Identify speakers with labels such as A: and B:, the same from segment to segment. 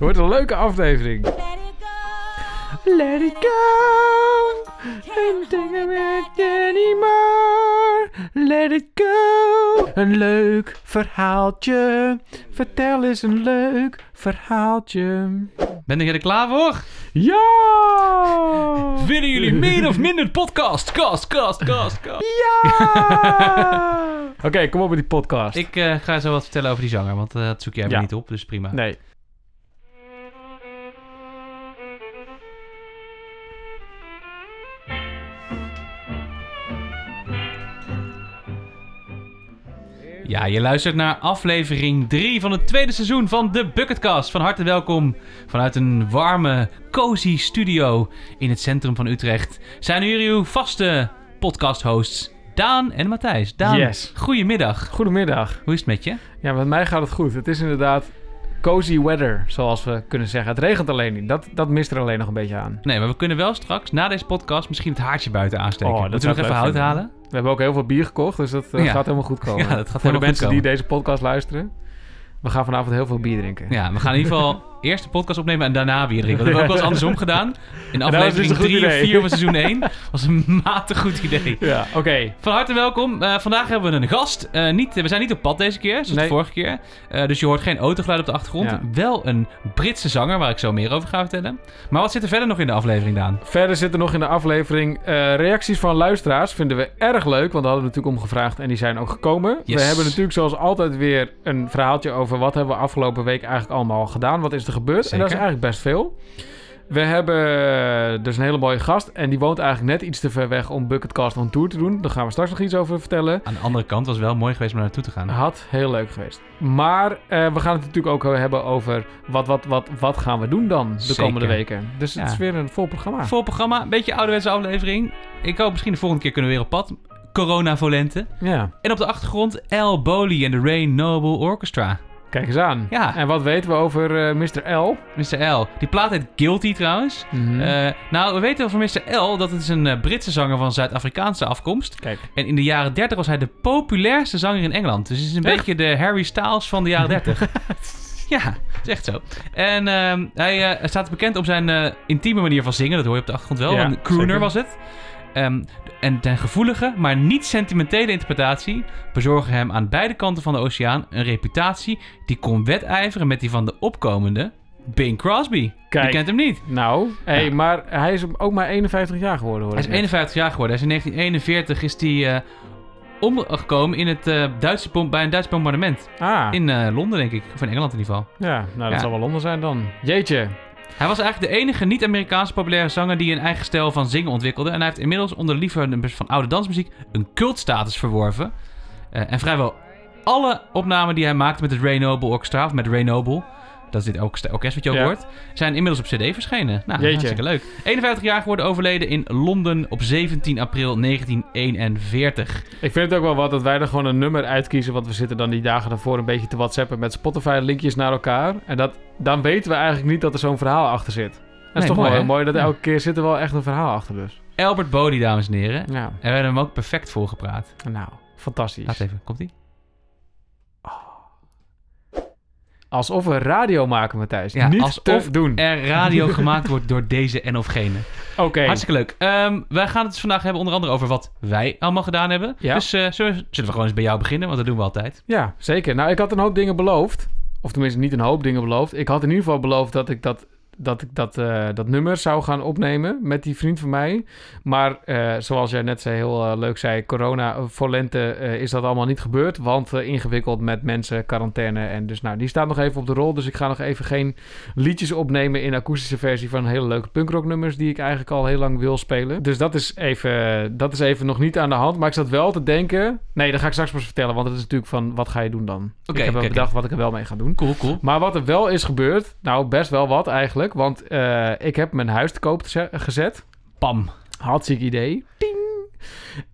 A: Wordt een leuke aflevering.
B: Let it go.
A: Thinking it anymore. Let it go. Een leuk verhaaltje. Vertel eens een leuk verhaaltje.
C: Ben je er klaar voor?
A: Ja!
C: Willen jullie meer of minder podcast? Cast, cast, cast, cast.
A: Ja! Oké, kom op met die podcast.
C: Ik eh, ga zo wat vertellen over die zanger, want eh, dat zoek jij
A: Ja.
C: niet op, dus prima.
A: Nee.
C: Ja, je luistert naar aflevering 3 van het tweede seizoen van de Bucketcast. Van harte welkom vanuit een warme, cozy studio in het centrum van Utrecht. Zijn hier uw vaste podcast-hosts Daan en Matthijs. Daan,
A: Yes.
C: goedemiddag.
A: Goedemiddag.
C: Hoe is het met je?
A: Ja, met mij gaat het goed. Het is inderdaad cozy weather, zoals we kunnen zeggen. Het regent alleen niet. Dat, dat mist er alleen nog een beetje aan.
C: Nee, maar we kunnen wel straks na deze podcast misschien het haartje buiten aansteken.
A: Oh, dat
C: Moeten we nog even hout halen?
A: We hebben ook heel veel bier gekocht, dus dat eh,
C: Ja.
A: gaat helemaal goed komen.
C: Ja, dat gaat
A: Voor de mensen die deze podcast luisteren. We gaan vanavond heel veel bier drinken.
C: Ja, we gaan in ieder geval eerst de podcast opnemen en daarna bier drinken. Dat hebben we ook wel eens andersom gedaan. In
A: dus
C: aflevering
A: een goed
C: 3 of
A: idee.
C: 4 van seizoen 1. was een matig goed idee.
A: Ja, oké.
C: Van harte welkom. Eh, vandaag hebben we een gast. Eh, niet, we zijn niet op pad deze keer, zoals
A: Nee.
C: de vorige keer. Eh, dus je hoort geen autogeluid op de achtergrond.
A: Ja.
C: Wel een Britse zanger, waar ik zo meer over ga vertellen. Maar wat zit er verder nog in de aflevering, Daan?
A: Verder zit er nog in de aflevering reacties van luisteraars. Vinden we erg leuk, want daar hadden we natuurlijk om gevraagd en die zijn ook gekomen.
C: Yes.
A: We hebben natuurlijk zoals altijd weer een verhaaltje over wat hebben we afgelopen week eigenlijk allemaal gedaan. Wat is er gebeurd? En dat is eigenlijk best veel. We hebben dus een hele mooie gast en die woont eigenlijk net iets te ver weg om Bucketcast on Tour te doen. Daar gaan we straks nog iets over vertellen.
C: Aan de andere kant was het wel mooi geweest om naar naartoe te gaan.
A: Had heel leuk geweest. Maar eh, we gaan het natuurlijk ook hebben over wat, wat, wat, wat gaan we doen dan de
C: Zeker.
A: komende weken. Dus het is weer een vol programma.
C: Vol programma, een beetje ouderwetse aflevering. Ik hoop misschien de volgende keer kunnen we weer op pad. Corona Volente.
A: Ja,
C: En op de achtergrond L. Bowley en de Ray Noble Orchestra.
A: Kijk eens aan.
C: Ja.
A: En wat weten we over eh, Mr. L?
C: Mr. L. Die plaat heet Guilty trouwens.
A: Mhm.
C: Eh, nou, we weten van Mr. L dat het is een eh, Britse zanger van Zuid-Afrikaanse afkomst.
A: Kijk.
C: En in de jaren 30 was hij de populairste zanger in Engeland. Dus het is een
A: Echt?
C: beetje de Harry Styles van de jaren 30. ja, is echt zo. En ehm, hij eh, staat bekend om zijn eh, intieme manier van zingen. Dat hoor je op de achtergrond wel.
A: Ja,
C: een crooner
A: zeker.
C: was het. Ehm, en zijn gevoelige, maar niet sentimentele interpretatie bezorgen hem aan beide kanten van de oceaan een reputatie die kon wedijveren met die van de opkomende Bing Crosby.
A: Kijk.
C: Je kent hem niet.
A: Nou, hey,
C: Ja.
A: maar hij is ook maar 51 jaar geworden hoor.
C: Hij is
A: ik net.
C: 51 jaar geworden. Hij is in 1941 is hij eh, omgekomen in het, eh, Duitse bij een Duits bombardement.
A: Ah,
C: In eh, Londen, denk ik. Of in Engeland in ieder geval.
A: ja, nou dat
C: Ja.
A: zal wel Londen zijn dan. Jeetje.
C: Hij was eigenlijk de enige niet-Amerikaanse populaire zanger die een eigen stijl van zingen ontwikkelde. En hij heeft inmiddels onder de liefhebbers van oude dansmuziek een cultstatus verworven. Eh, en vrijwel alle opnamen die hij maakte met het Ray Noble Orchestra, of met Ray Noble, dat is dit orkest, orkest wat je ook
A: Ja.
C: hoort, zijn inmiddels op cd verschenen. Nou,
A: Jeetje.
C: hartstikke leuk. 51 jaar geworden, overleden in Londen op 17 april 1941.
A: Ik vind het ook wel wat dat wij er gewoon een nummer uitkiezen. Want we zitten dan die dagen daarvoor een beetje te whatsappen met Spotify linkjes naar elkaar. En dat, dan weten we eigenlijk niet dat er zo'n verhaal achter zit. Dat is toch
C: mooi,
A: wel heel mooi dat
C: Ja.
A: elke keer zit er wel echt een verhaal achter dus.
C: Albert Bodie, dames en heren.
A: Ja,
C: En we hebben hem ook perfect voorgepraat.
A: nou, fantastisch.
C: Laat even, komt-ie?
A: Alsof we radio maken, Matthijs.
C: Ja,
A: niet
C: alsof
A: te doen.
C: Er radio gemaakt wordt door deze en of gene.
A: Oké.
C: Hartstikke leuk. Ehm, wij gaan het dus vandaag hebben onder andere over wat wij allemaal gedaan hebben.
A: Ja.
C: Dus eh, zullen we gewoon eens bij jou beginnen, want dat doen we altijd.
A: Ja, zeker. Nou, ik had een hoop dingen beloofd. Of tenminste, niet een hoop dingen beloofd. Ik had in ieder geval beloofd dat ik dat, dat, ik dat, eh, dat nummer zou gaan opnemen met die vriend van mij. Maar eh, zoals jij net zei, heel eh, leuk zei, corona voor lente is dat allemaal niet gebeurd. Want ingewikkeld met mensen, quarantaine. En dus nou, die staat nog even op de rol. Dus ik ga nog even geen liedjes opnemen in akoestische versie van hele leuke punkrocknummers die ik eigenlijk al heel lang wil spelen. Dus dat is even, dat is even nog niet aan de hand. Maar ik zat wel te denken... Nee, dat ga ik straks pas vertellen. Want het is natuurlijk van, wat ga je doen dan? Ik heb wel bedacht wat ik er wel mee ga doen.
C: Cool, cool.
A: Maar wat er wel is gebeurd... Nou, best wel wat eigenlijk. Want eh, ik heb mijn huis te koop ze- gezet.
C: Pam.
A: Hartstikke idee. Ding.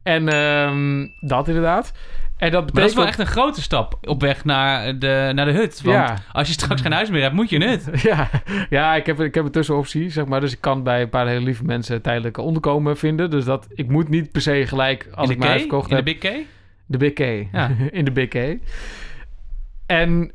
A: En ehm, dat inderdaad. En dat betekent...
C: Maar dat is wel echt een grote stap op weg naar de, naar de hut. Want
A: Ja.
C: als je straks geen huis meer hebt, moet je een hut.
A: Ja, ja ik, heb, ik heb een tussenoptie, zeg maar. Dus ik kan bij een paar hele lieve mensen tijdelijk onderkomen vinden. Dus dat, ik moet niet per se gelijk, als
C: in
A: ik mijn huis verkocht
C: In
A: heb...
C: de Big K?
A: De Big K.
C: Ja.
A: in de Big K. En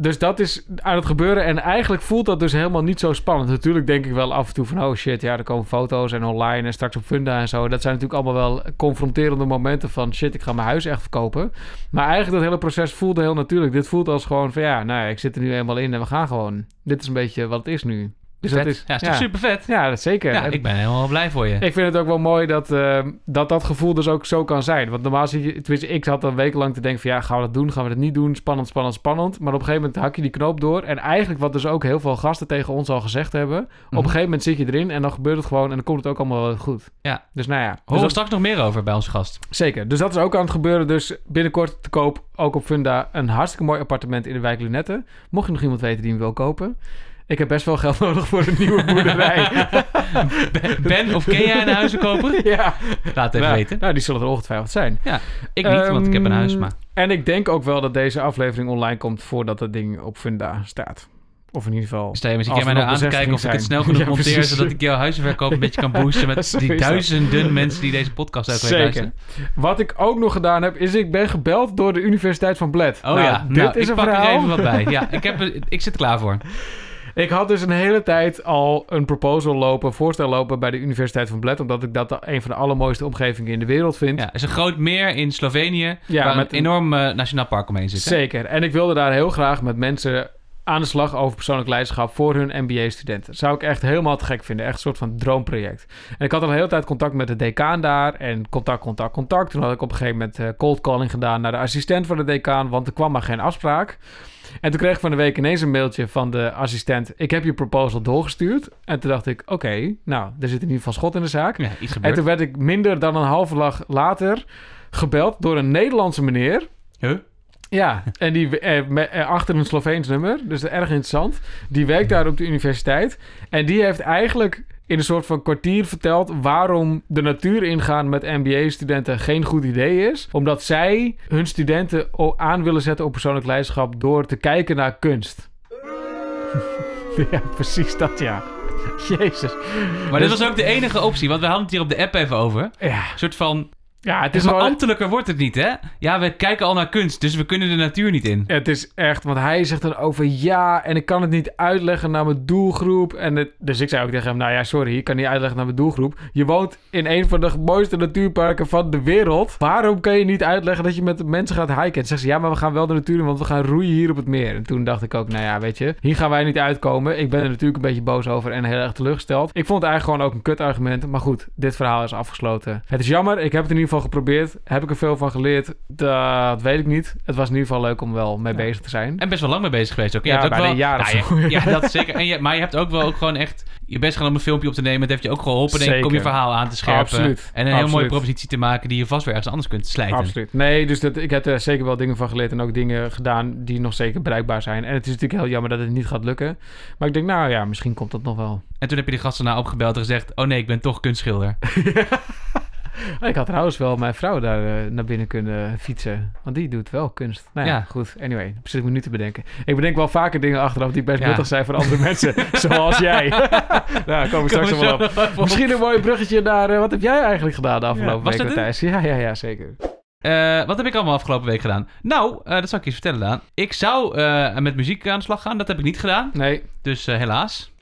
A: dus dat is aan het gebeuren. En eigenlijk voelt dat dus helemaal niet zo spannend. Natuurlijk denk ik wel af en toe van... oh shit, ja, er komen foto's en online en straks op Funda en zo. Dat zijn natuurlijk allemaal wel confronterende momenten van... shit, ik ga mijn huis echt verkopen. Maar eigenlijk dat hele proces voelde heel natuurlijk. Dit voelt als gewoon van ja, nou ja, ik zit er nu eenmaal in en we gaan gewoon. Dit is een beetje wat het is nu. Dus
C: vet.
A: dat is,
C: ja, is toch super vet?
A: Ja, dat zeker.
C: Ja,
A: En-
C: ik ben helemaal blij voor je.
A: ik vind het ook wel mooi dat, eh, dat dat gevoel dus ook zo kan zijn. Want normaal zie je, tenminste, ik zat dan wekenlang te denken van ja, gaan we dat doen, gaan we dat niet doen? Spannend, spannend, spannend. Maar op een gegeven moment hak je die knoop door. En eigenlijk wat dus ook heel veel gasten tegen ons al gezegd hebben. Op
C: Mhm.
A: een gegeven moment zit je erin en dan gebeurt het gewoon en dan komt het ook allemaal wel goed.
C: Ja.
A: Dus nou ja. Dus
C: we
A: dat-
C: straks nog meer over bij onze gast.
A: Zeker. Dus dat is ook aan het gebeuren. Dus binnenkort te koop, ook op Funda, een hartstikke mooi appartement in de wijk Lunette. Mocht je nog iemand weten die hem wil kopen. Ik heb best wel geld nodig voor een nieuwe boerderij.
C: Ben- of ken jij een huizenkoper?
A: ja.
C: Laat het even
A: nou,
C: weten.
A: Nou, die zullen er ongetwijfeld zijn.
C: Ik niet, want ik heb een huis,
A: Ehm,
C: maar...
A: En ik denk ook wel dat deze aflevering online komt voordat dat ding op Funda staat. Of in ieder geval...
C: Stel je jij mij nou aan te kijken of ik het snel genoeg
A: Ja,
C: monteer...
A: precies.
C: zodat ik jouw huizenverkoop een beetje kan boosten... met die duizenden mensen die deze podcast ook
A: Zeker.
C: luisteren.
A: Wat ik ook nog gedaan heb, is ik ben gebeld door de Universiteit van Bled.
C: Oh
A: Nou,
C: ja,
A: dit
C: nou,
A: is
C: ik
A: een
C: pak
A: verhaal.
C: er even wat bij. Ja, ik, heb, ik zit er klaar voor.
A: Ik had dus een hele tijd al een proposal lopen, voorstel lopen bij de Universiteit van Bled, omdat ik dat een van de allermooiste omgevingen in de wereld vind.
C: Ja, is een groot meer in Slovenië...
A: Ja,
C: waar
A: met
C: een
A: een-
C: enorm eh, nationaal park omheen zit. hè?
A: Zeker. En ik wilde daar heel graag met mensen aan de slag over persoonlijk leiderschap voor hun MBA-studenten. Zou ik echt helemaal te gek vinden. Echt een soort van droomproject. En ik had al een hele tijd contact met de decaan daar. En contact, contact, contact. Toen had ik op een gegeven moment eh, cold calling gedaan naar de assistent van de decaan. Want er kwam maar geen afspraak. En toen kreeg ik van de week ineens een mailtje van de assistent. Ik heb je proposal doorgestuurd. En toen dacht ik, oké, nou, er zit in ieder geval schot in de zaak.
C: Ja, iets
A: En toen werd ik minder dan een halve dag later gebeld door een Nederlandse meneer.
C: Huh?
A: Ja, en die eh, me- eh, achter een Sloveens nummer, dus erg interessant. Die werkt daar op de universiteit. En die heeft eigenlijk in een soort van kwartier verteld waarom de natuur ingaan met MBA-studenten geen goed idee is. Omdat zij hun studenten aan willen zetten op persoonlijk leiderschap door te kijken naar kunst. ja, precies dat ja. Jezus.
C: Maar dit
A: Dus-
C: was ook de enige optie, want we hadden het hier op de app even over.
A: Ja,
C: Een soort van...
A: ja het is
C: maar
A: wel...
C: ambtelijker wordt het niet, hè? Ja, we kijken al naar kunst, dus we kunnen de natuur niet in.
A: Het is echt, want hij zegt dan over ja, en ik kan het niet uitleggen naar mijn doelgroep. En het, dus ik zei ook tegen hem, nou ja, sorry, ik kan niet uitleggen naar mijn doelgroep. Je woont in een van de mooiste natuurparken van de wereld. Waarom kan je niet uitleggen dat je met mensen gaat hiken? En zegt ze, ja, maar we gaan wel de natuur in, want we gaan roeien hier op het meer. En toen dacht ik ook, nou ja, weet je, hier gaan wij niet uitkomen. Ik ben er natuurlijk een beetje boos over en heel erg teleurgesteld. Ik vond het eigenlijk gewoon ook een kut argument. Maar goed, dit verhaal is afgesloten. Het is jammer, ik heb het in ieder geval geprobeerd. Heb ik er veel van geleerd? Dat weet ik niet. Het was in ieder geval leuk om wel mee
C: Ja.
A: bezig te zijn.
C: En best wel lang mee bezig geweest ook. Je
A: Ja,
C: hebt ook
A: bijna
C: wel,
A: een jaar of
C: Nou,
A: zo.
C: Ja, ja, dat zeker. En je, maar je hebt ook wel ook gewoon echt je best gedaan om een filmpje op te nemen. Het heeft je ook geholpen, denk ik, om je verhaal aan te scherpen.
A: Absoluut.
C: En een heel mooie propositie te maken die je vast weer ergens anders kunt slijten.
A: Absoluut. Nee, dus dat, ik heb er zeker wel dingen van geleerd en ook dingen gedaan die nog zeker bereikbaar zijn. En het is natuurlijk heel jammer dat het niet gaat lukken. Maar ik denk, nou ja, misschien komt dat nog wel.
C: En toen heb je die gasten nou opgebeld en gezegd... Oh nee, ik ben toch kunstschilder.
A: Ik had trouwens wel mijn vrouw daar eh, naar binnen kunnen fietsen. Want die doet wel kunst. Nou ja,
C: Ja.
A: goed. Anyway, ik me nu te bedenken. Ik bedenk wel vaker dingen achteraf die best
C: Ja.
A: nuttig zijn voor andere mensen. zoals jij. nou, komen we straks nog wel op. Misschien een mooi bruggetje naar... eh, wat heb jij eigenlijk gedaan de afgelopen week? Matthijs? Ja, ja, ja, zeker.
C: Eh, wat heb ik allemaal afgelopen week gedaan? Nou, dat zal ik je eens vertellen, Daan. Ik zou met muziek aan de slag gaan. Dat heb ik niet gedaan.
A: Nee.
C: Dus helaas.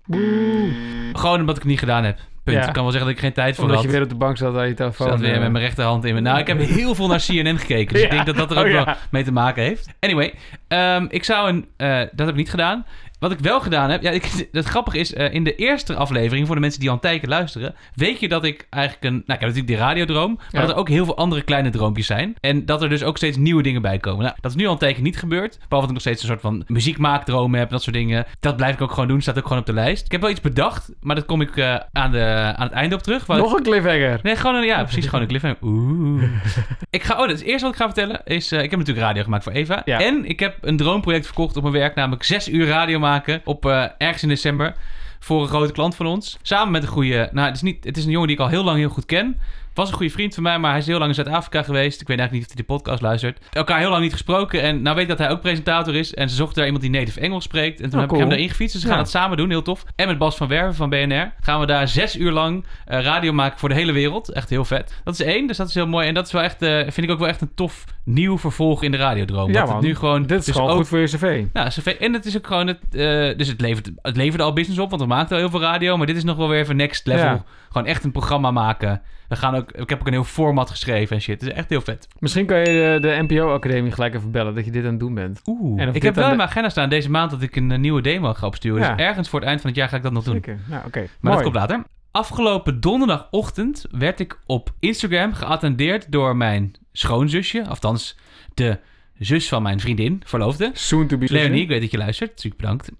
C: Gewoon omdat ik het niet gedaan heb. Punt.
A: Ja.
C: Ik kan wel zeggen dat ik geen tijd voor
A: Omdat
C: had.
A: je weer op de bank zat aan je telefoon.
C: zat weer
A: eh.
C: met mijn rechterhand in mijn... Nou, ik heb heel veel naar CNN gekeken. Dus ik denk dat dat er ook
A: Oh,
C: wel mee te maken heeft. Anyway, ehm, ik zou een... eh, dat heb ik niet gedaan. Wat ik wel gedaan heb... Ja, ik, het grappige is, eh, in de eerste aflevering... voor de mensen die al een tijdje luisteren... weet je dat ik eigenlijk een... Nou, ik heb natuurlijk die radiodroom... maar
A: Ja.
C: dat er ook heel veel andere kleine droompjes zijn. En dat er dus ook steeds nieuwe dingen bij komen. Nou, dat is nu al een tijdje niet gebeurd. Behalve dat ik nog steeds een soort van muziekmaakdroom heb... dat soort dingen. Dat blijf ik ook gewoon doen. Staat ook gewoon op de lijst. Ik heb wel iets bedacht... maar dat kom ik eh, aan, de, aan het einde op terug. Ik-
A: Nog een cliffhanger.
C: Nee, gewoon een, ja, precies, gewoon een cliffhanger. Oeh. ik ga, oh, het eerste wat ik ga vertellen is, eh, ik heb natuurlijk radio gemaakt voor Eva.
A: Ja.
C: En ik heb een droomproject verkocht op mijn werk, namelijk zes uur radio maken op eh, ergens in december voor een grote klant van ons. Samen met een goede, nou, het is, niet, het is een jongen die ik al heel lang heel goed ken. Was een goede vriend van mij, maar hij is heel lang in Zuid-Afrika geweest. Ik weet eigenlijk niet of hij de podcast luistert. Elkaar heel lang niet gesproken. En nou weet ik dat hij ook presentator is. En ze zochten daar iemand die native Engels spreekt. En toen
A: Oh,
C: heb
A: cool.
C: ik hem daarin gefietst. Dus we gaan
A: Ja.
C: het samen doen, heel tof. En met Bas van Werven van BNR gaan we daar zes uur lang eh, radio maken voor de hele wereld. Echt heel vet. Dat is één, dus dat is heel mooi. En dat is wel echt, eh, vind ik ook wel echt een tof nieuw vervolg in de radiodroom.
A: Ja, man.
C: nu gewoon...
A: Dit is
C: dus
A: gewoon
C: ook
A: goed voor je cv.
C: nou, CV. En het is ook gewoon het. eh, dus het levert, het leverde al business op, want we maakten al heel veel radio. Maar dit is nog wel weer even next level.
A: Ja.
C: Gewoon echt een programma maken. We gaan ook, ik heb ook een heel format geschreven en shit. Het is echt heel vet.
A: Misschien kan je de, de NPO-academie gelijk even bellen dat je dit aan het doen bent.
C: Oeh.
A: En
C: Ik heb wel in
A: de-
C: mijn agenda staan deze maand dat ik een, eh, nieuwe demo ga opsturen.
A: Ja.
C: Dus ergens voor het eind van het jaar ga ik dat nog doen.
A: Zeker. Nou, oké.
C: Maar
A: Mooi.
C: dat komt later. Afgelopen donderdagochtend werd ik op Instagram geattendeerd door mijn schoonzusje. Althans, de zus van mijn vriendin, verloofde.
A: Soon to be
C: Leonie, ik weet dat je luistert. Super bedankt.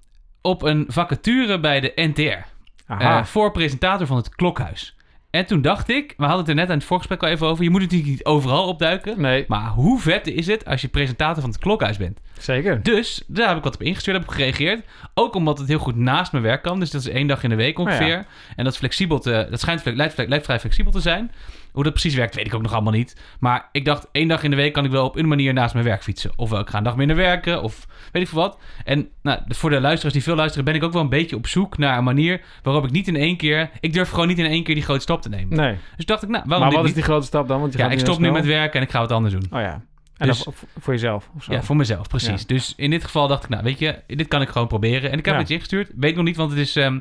C: Op een vacature bij de NTR. Eh, voor presentator van het Klokhuis. En toen dacht ik, we hadden het er net aan het voorgesprek al even over. Je moet natuurlijk niet overal opduiken.
A: nee,
C: Maar hoe vet is het als je presentator van het Klokhuis bent?
A: Zeker.
C: Dus daar heb ik wat op ingestuurd, heb ik gereageerd. Ook omdat het heel goed naast mijn werk kan. Dus dat is één dag in de week ongeveer.
A: Oh ja.
C: En dat is flexibel te, dat schijnt lijkt, lijkt vrij flexibel te zijn. Hoe dat precies werkt, weet ik ook nog allemaal niet. Maar ik dacht, één dag in de week kan ik wel op een manier naast mijn werk fietsen. Ofwel, ik ga een dag minder werken, of weet ik veel wat. En nou, voor de luisteraars die veel luisteren, ben ik ook wel een beetje op zoek naar een manier waarop ik niet in één keer... Ik durf gewoon niet in één keer die grote stap te nemen.
A: Nee.
C: Dus dacht ik, nou, waarom
A: Maar wat is die grote stap dan? Want je
C: Ja, ik stop nu met werken en ik ga wat anders doen.
A: Oh ja. En
C: Dus-
A: dan voor, jezelf of zo.
C: Ja, voor mezelf, precies.
A: Ja.
C: Dus in dit geval dacht ik, nou weet je, dit kan ik gewoon proberen. En ik heb
A: Ja.
C: het je ingestuurd. Weet nog niet, want het is, ehm,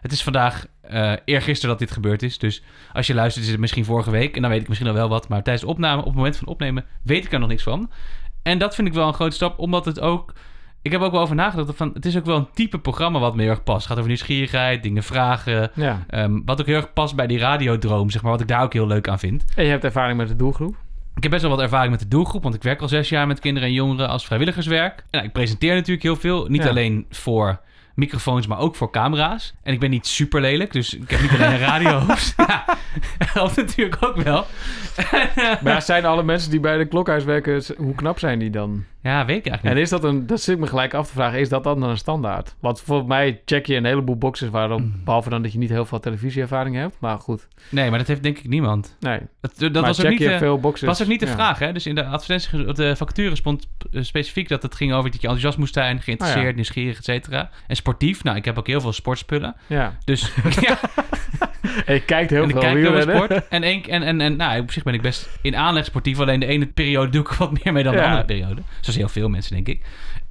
C: het is vandaag, eh eergisteren dat dit gebeurd is. Dus als je luistert is het misschien vorige week. En dan weet ik misschien al wel wat. Maar tijdens de opname, op het moment van opnemen, weet ik er nog niks van. En dat vind ik wel een grote stap, omdat het ook... Ik heb ook wel over nagedacht. Van, het is ook wel een type programma wat me heel erg past. Het gaat over nieuwsgierigheid, dingen vragen.
A: Ja.
C: ehm, wat ook heel erg past bij die radiodroom, zeg maar. Wat ik daar ook heel leuk aan vind.
A: En je hebt ervaring met de doelgroep.
C: Ik heb best wel wat ervaring met de doelgroep, want ik werk al zes jaar met kinderen en jongeren als vrijwilligerswerk. En nou, ik presenteer natuurlijk heel veel, niet
A: Ja.
C: alleen voor microfoons, maar ook voor camera's. En ik ben niet super lelijk, dus ik heb niet alleen een radiohoofd. ja, helpt natuurlijk ook wel.
A: Maar ja, zijn alle mensen die bij de klokhuis werken, hoe knap zijn die dan?
C: Ja, weet ik eigenlijk
A: En
C: niet.
A: is dat een, dat zit ik me gelijk af te vragen, is dat dan een standaard? Want volgens mij check je een heleboel boxes waarop,
C: Mm.
A: behalve dan dat je niet heel veel televisieervaring hebt. Maar goed,
C: Nee, maar dat heeft denk ik niemand.
A: nee.
C: Dat, dat
A: maar
C: was ook
A: check
C: niet...
A: je veel boxes.
C: was ook niet de
A: Ja.
C: vraag, hè? Dus in de advertentie, op de vacature stond eh, specifiek dat het ging over dat je enthousiast moest zijn, geïnteresseerd,
A: ja.
C: nieuwsgierig, et cetera. En sportief. Nou, ik heb ook heel veel sportspullen.
A: Ja.
C: Dus ja,
A: En je kijkt heel
C: en ik
A: veel
C: kijk heel veel
A: wielrennen.
C: sport. En, en, en, en nou, op zich ben ik best in aanleg sportief. Alleen de ene periode doe ik wat meer mee dan de
A: Ja.
C: andere periode. Zoals heel veel mensen, denk ik.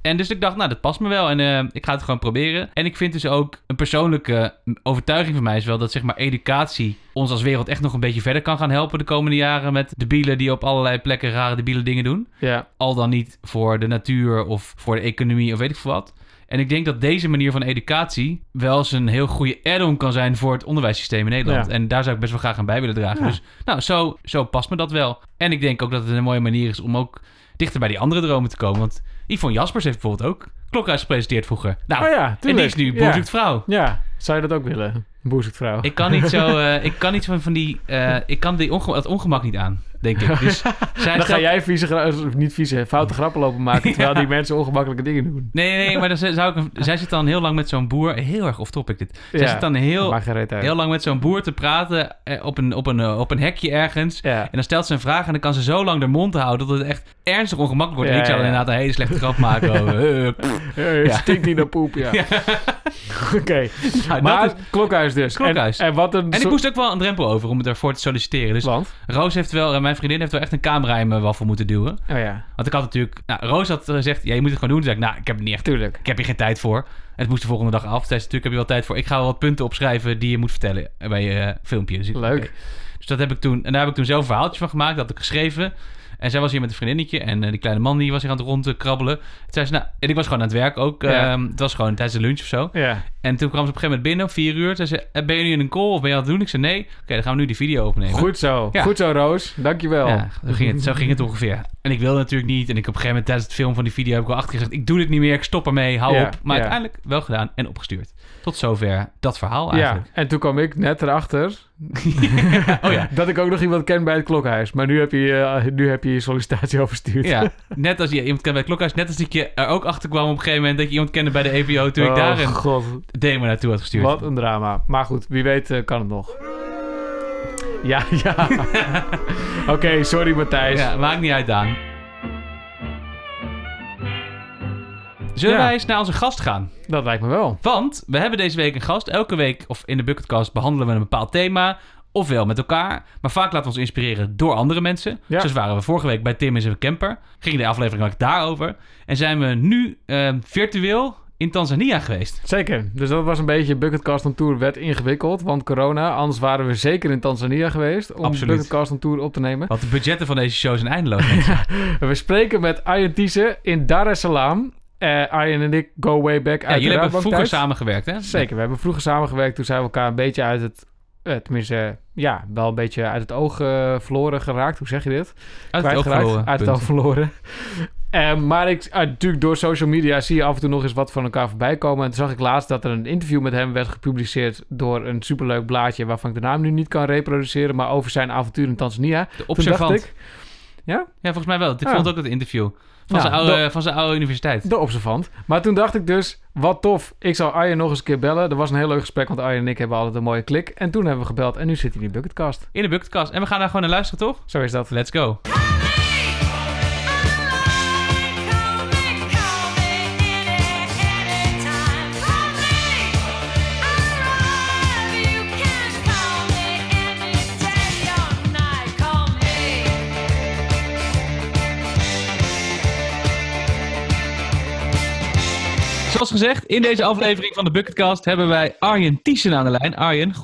C: En dus ik dacht, nou, dat past me wel. En eh, ik ga het gewoon proberen. En ik vind dus ook een persoonlijke overtuiging van mij is wel dat zeg maar educatie ons als wereld echt nog een beetje verder kan gaan helpen de komende jaren met debielen die op allerlei plekken rare debiele dingen doen.
A: Ja,
C: Al dan niet voor de natuur of voor de economie of weet ik veel wat. En ik denk dat deze manier van educatie wel eens een heel goede add-on kan zijn voor het onderwijssysteem in Nederland.
A: Ja.
C: En daar zou ik best wel graag aan bij willen dragen.
A: Ja.
C: Dus nou, zo, zo past me dat wel. En ik denk ook dat het een mooie manier is om ook dichter bij die andere dromen te komen. Want Yvonne Jaspers heeft bijvoorbeeld ook Klokhuis gepresenteerd vroeger. Nou,
A: oh ja,
C: en die is nu. Boer zoekt vrouw.
A: Ja, zou je dat ook willen? Boerzoekvrouw.
C: Ik kan niet zo, eh, ik kan niet van, van die, eh, ik kan die onge dat ongemak niet aan, denk ik. Dus zij
A: dan ga jij vieze, of niet vieze, foute grappen lopen maken... terwijl
C: Ja.
A: die mensen ongemakkelijke dingen doen.
C: Nee, nee, maar dan zou ik, zij zit dan heel lang met zo'n boer, heel erg off-topic dit. Zij
A: Ja,
C: zit dan heel, heel lang met zo'n boer te praten eh, op een, op, een, eh, op een hekje ergens.
A: Ja.
C: En dan stelt ze een vraag en dan kan ze zo lang de mond houden dat het echt ernstig ongemakkelijk wordt. en ik zou dan inderdaad een hele slechte grap maken over... eh.
A: Stinkt niet naar poep, ja. Oké.
C: Nou,
A: Maar
C: is-
A: klokhuis dus.
C: Klokhuis.
A: En, en wat een...
C: en ik moest ook wel een drempel over om ervoor te solliciteren. Dus
A: Want?
C: Roos heeft wel, eh, mijn vriendin heeft wel echt een camera in mijn waffel moeten duwen.
A: Oh ja,
C: Want ik had natuurlijk... Nou, Roos had gezegd, ja, je moet het gewoon doen. Toen zei ik, nou, ik heb het niet echt...
A: tuurlijk.
C: Ik heb hier geen tijd voor. En het moest de volgende dag af. Toen zei ze, natuurlijk heb je wel tijd voor. Ik ga wel wat punten opschrijven die je moet vertellen bij je eh, filmpje. Dus
A: Leuk.
C: Dus dat heb ik toen... En daar heb ik toen zelf een verhaaltje van gemaakt. Dat had ik geschreven. En zij was hier met een vriendinnetje. En eh, die kleine man die was hier aan het rondkrabbelen. Toen zei ze, nou... En ik was gewoon aan het werk ook.
A: Ja.
C: Ehm, het was gewoon tijdens de lunch of zo.
A: Ja.
C: En toen kwam ze op een gegeven moment binnen, om vier uur. Zei ze, "Eh, ben je nu in een call of ben je aan het doen? Ik zei, nee. Oké, dan gaan we nu die video opnemen.
A: Goed zo.
C: Ja.
A: Goed zo, Roos. Dankjewel.
C: Ja, zo ging, het, zo ging het ongeveer. En ik wilde natuurlijk niet. En ik op een gegeven moment tijdens het film van die video heb ik wel achter gezegd... ik doe dit niet meer, ik stop ermee, hou
A: Ja,
C: op. Maar
A: ja.
C: uiteindelijk wel gedaan en opgestuurd. Tot zover dat verhaal
A: Ja,
C: eigenlijk.
A: en toen kwam ik net erachter
C: oh ja.
A: dat ik ook nog iemand ken bij het klokhuis. Maar nu heb je, eh, nu heb je je sollicitatie overstuurd.
C: Ja, net als je iemand kent bij het klokhuis. Net als ik je er ook achter kwam op een gegeven moment... dat je iemand kende bij de EPO toen ik
A: oh,
C: daar een
A: god.
C: demo naartoe had gestuurd.
A: Wat een drama. Maar goed, wie weet eh, kan het nog. Ja, ja. Oké, sorry Matthijs.
C: Ja, maakt niet uit, Daan. Zullen
A: Ja.
C: wij eens naar onze gast gaan?
A: Dat lijkt me wel.
C: Want we hebben deze week een gast. Elke week, of in de Bucketcast, behandelen we een bepaald thema. Ofwel met elkaar. Maar vaak laten we ons inspireren door andere mensen.
A: Ja.
C: Zoals waren we vorige week bij Tim en zijn camper. Ging de aflevering ook daarover. En zijn we nu eh, virtueel in Tanzania geweest.
A: Zeker. Dus dat was een beetje Bucketcast on Tour werd ingewikkeld, want corona. Anders waren we zeker in Tanzania geweest om
C: Absoluut.
A: Bucketcast on Tour op te nemen.
C: Want de budgetten van deze show zijn eindeloos.
A: We spreken met Arjen Thiese in Dar es Salaam. Eh Arjen en ik go way back
C: ja,
A: uit
C: jullie hebben vroeger samengewerkt, hè?
A: Zeker, we hebben vroeger samengewerkt. Toen zijn we elkaar een beetje uit het... eh, tenminste, ja, wel een beetje uit het oog eh, verloren geraakt. Hoe zeg je dit?
C: Uit het oog verloren.
A: Uit het oog verloren. Maar ik, natuurlijk door social media zie je af en toe nog eens wat van elkaar voorbij komen. En toen zag ik laatst dat er een interview met hem werd gepubliceerd door een superleuk blaadje waarvan ik de naam nu niet kan reproduceren, maar over zijn avontuur in Tanzania.
C: De
A: Toen
C: observant.
A: dacht ik,
C: Ja, volgens mij wel. Ik
A: Ja.
C: vond ook het interview. Van,
A: Ja,
C: zijn oude,
A: dat-
C: van zijn oude universiteit.
A: de observant. Maar toen dacht ik dus, wat tof. Ik zal Arjen nog eens een keer bellen. Dat was een heel leuk gesprek, want Arjen en ik hebben altijd een mooie klik. En toen hebben we gebeld en nu zit hij in die bucketcast.
C: In de Bucketcast. En we gaan daar gewoon naar luisteren, toch?
A: Zo is dat.
C: Let's go. Zoals gezegd, in deze aflevering van de Bucketcast hebben wij Arjen Thiessen aan de lijn. Arjen,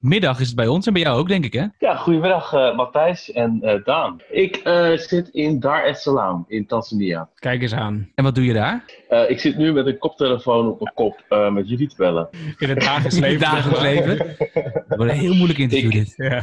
C: goedemiddag is het bij ons en bij jou ook, denk ik, hè?
D: Ja, goedemiddag uh, Matthijs en uh, Daan. Ik uh, zit in Dar es Salaam in Tanzania.
A: Kijk eens aan.
C: En wat doe je daar?
D: Uh, ik zit nu met een koptelefoon op mijn kop uh, met jullie te bellen.
A: In het dagelijks leven.
C: In het dagelijks leven. Dat wordt een heel moeilijk interview
D: Ik-
C: dit.
A: Ja.